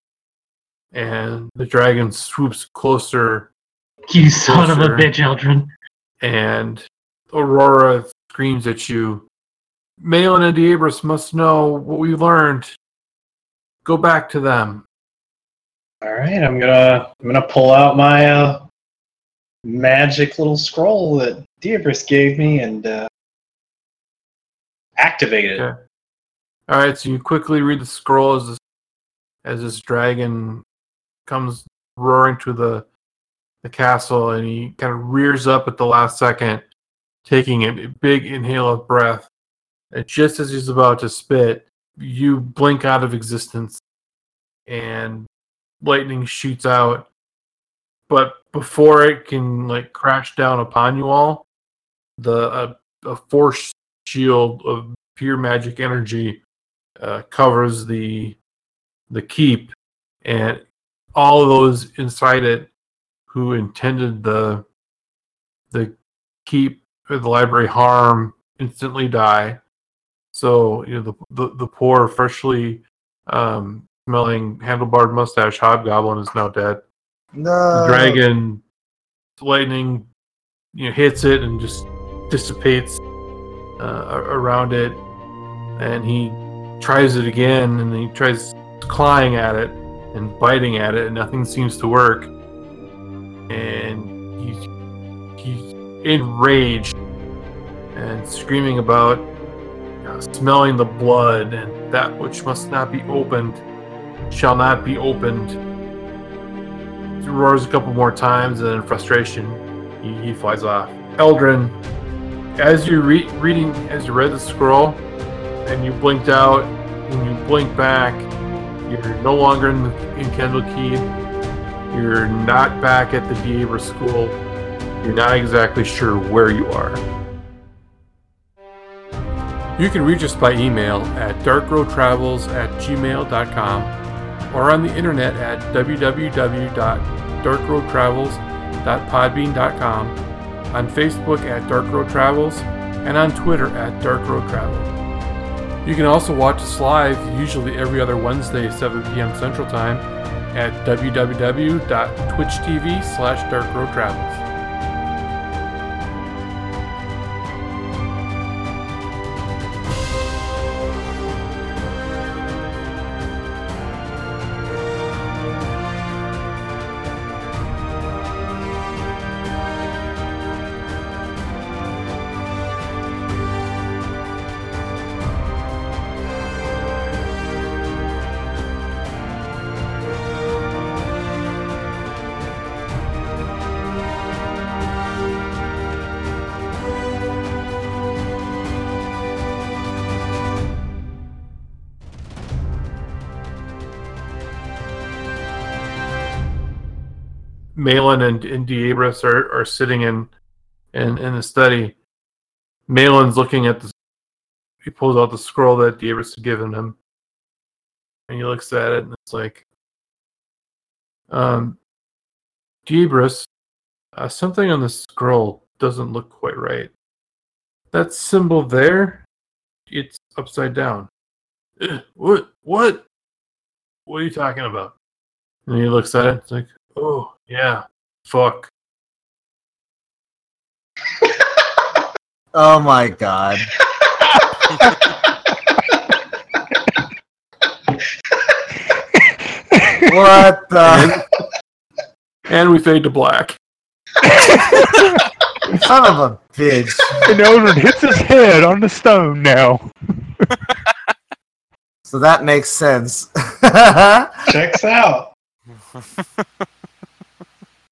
and the dragon swoops closer You son of a bitch, Eldrin. and Aurora screams at you. Malin and Diabris must know what we learned. Go back to them. All right, I'm gonna I'm gonna pull out my uh, magic little scroll that Diabris gave me and uh, activate it. Okay. All right, so you quickly read the scroll as this, as this dragon comes roaring to the the castle, and he kind of rears up at the last second, taking a big inhale of breath. And just as he's about to spit, you blink out of existence, and lightning shoots out. But before it can like crash down upon you all, the a, a force shield of pure magic energy uh, covers the the keep, and all those inside it who intended the the keep or the library harm instantly die. So you know the the, the poor, freshly um, smelling handlebarred mustache hobgoblin is now dead. no. The dragon, lightning, you know, hits it and just dissipates uh, around it, and he tries it again, and he tries clawing at it and biting at it, and nothing seems to work. And he's he's enraged and screaming about uh, smelling the blood, and that which must not be opened shall not be opened he roars a couple more times, and in frustration, he, he flies off. Eldrin, as you're re- reading, as you read the scroll, and you blinked out, and you blink back, you're no longer in, in Candlekeep. You're not back at the Diabra school. You're not exactly sure where you are. You can reach us by email at darkroadtravels at gmail.com or on the internet at www.darkroadtravels.podbean.com, on Facebook at Dark Road Travels, and on Twitter at Dark Road Travel. You can also watch us live, usually every other Wednesday, 7 p.m. Central Time, at www.twitch.tv slash Dark Malin and, and Diabris are, are sitting in, in in the study. Malin's looking at the he pulls out the scroll that Diabris had given him. And he looks at it and it's like um Diabris, uh, something on the scroll doesn't look quite right. That symbol there, it's upside down. "Eh, What what? What are you talking about? And he looks at it, and it's like, oh yeah, fuck. Oh my god. what the And we fade to black. son of a bitch? And Eldrin hits his head on the stone now. So that makes sense. Checks out.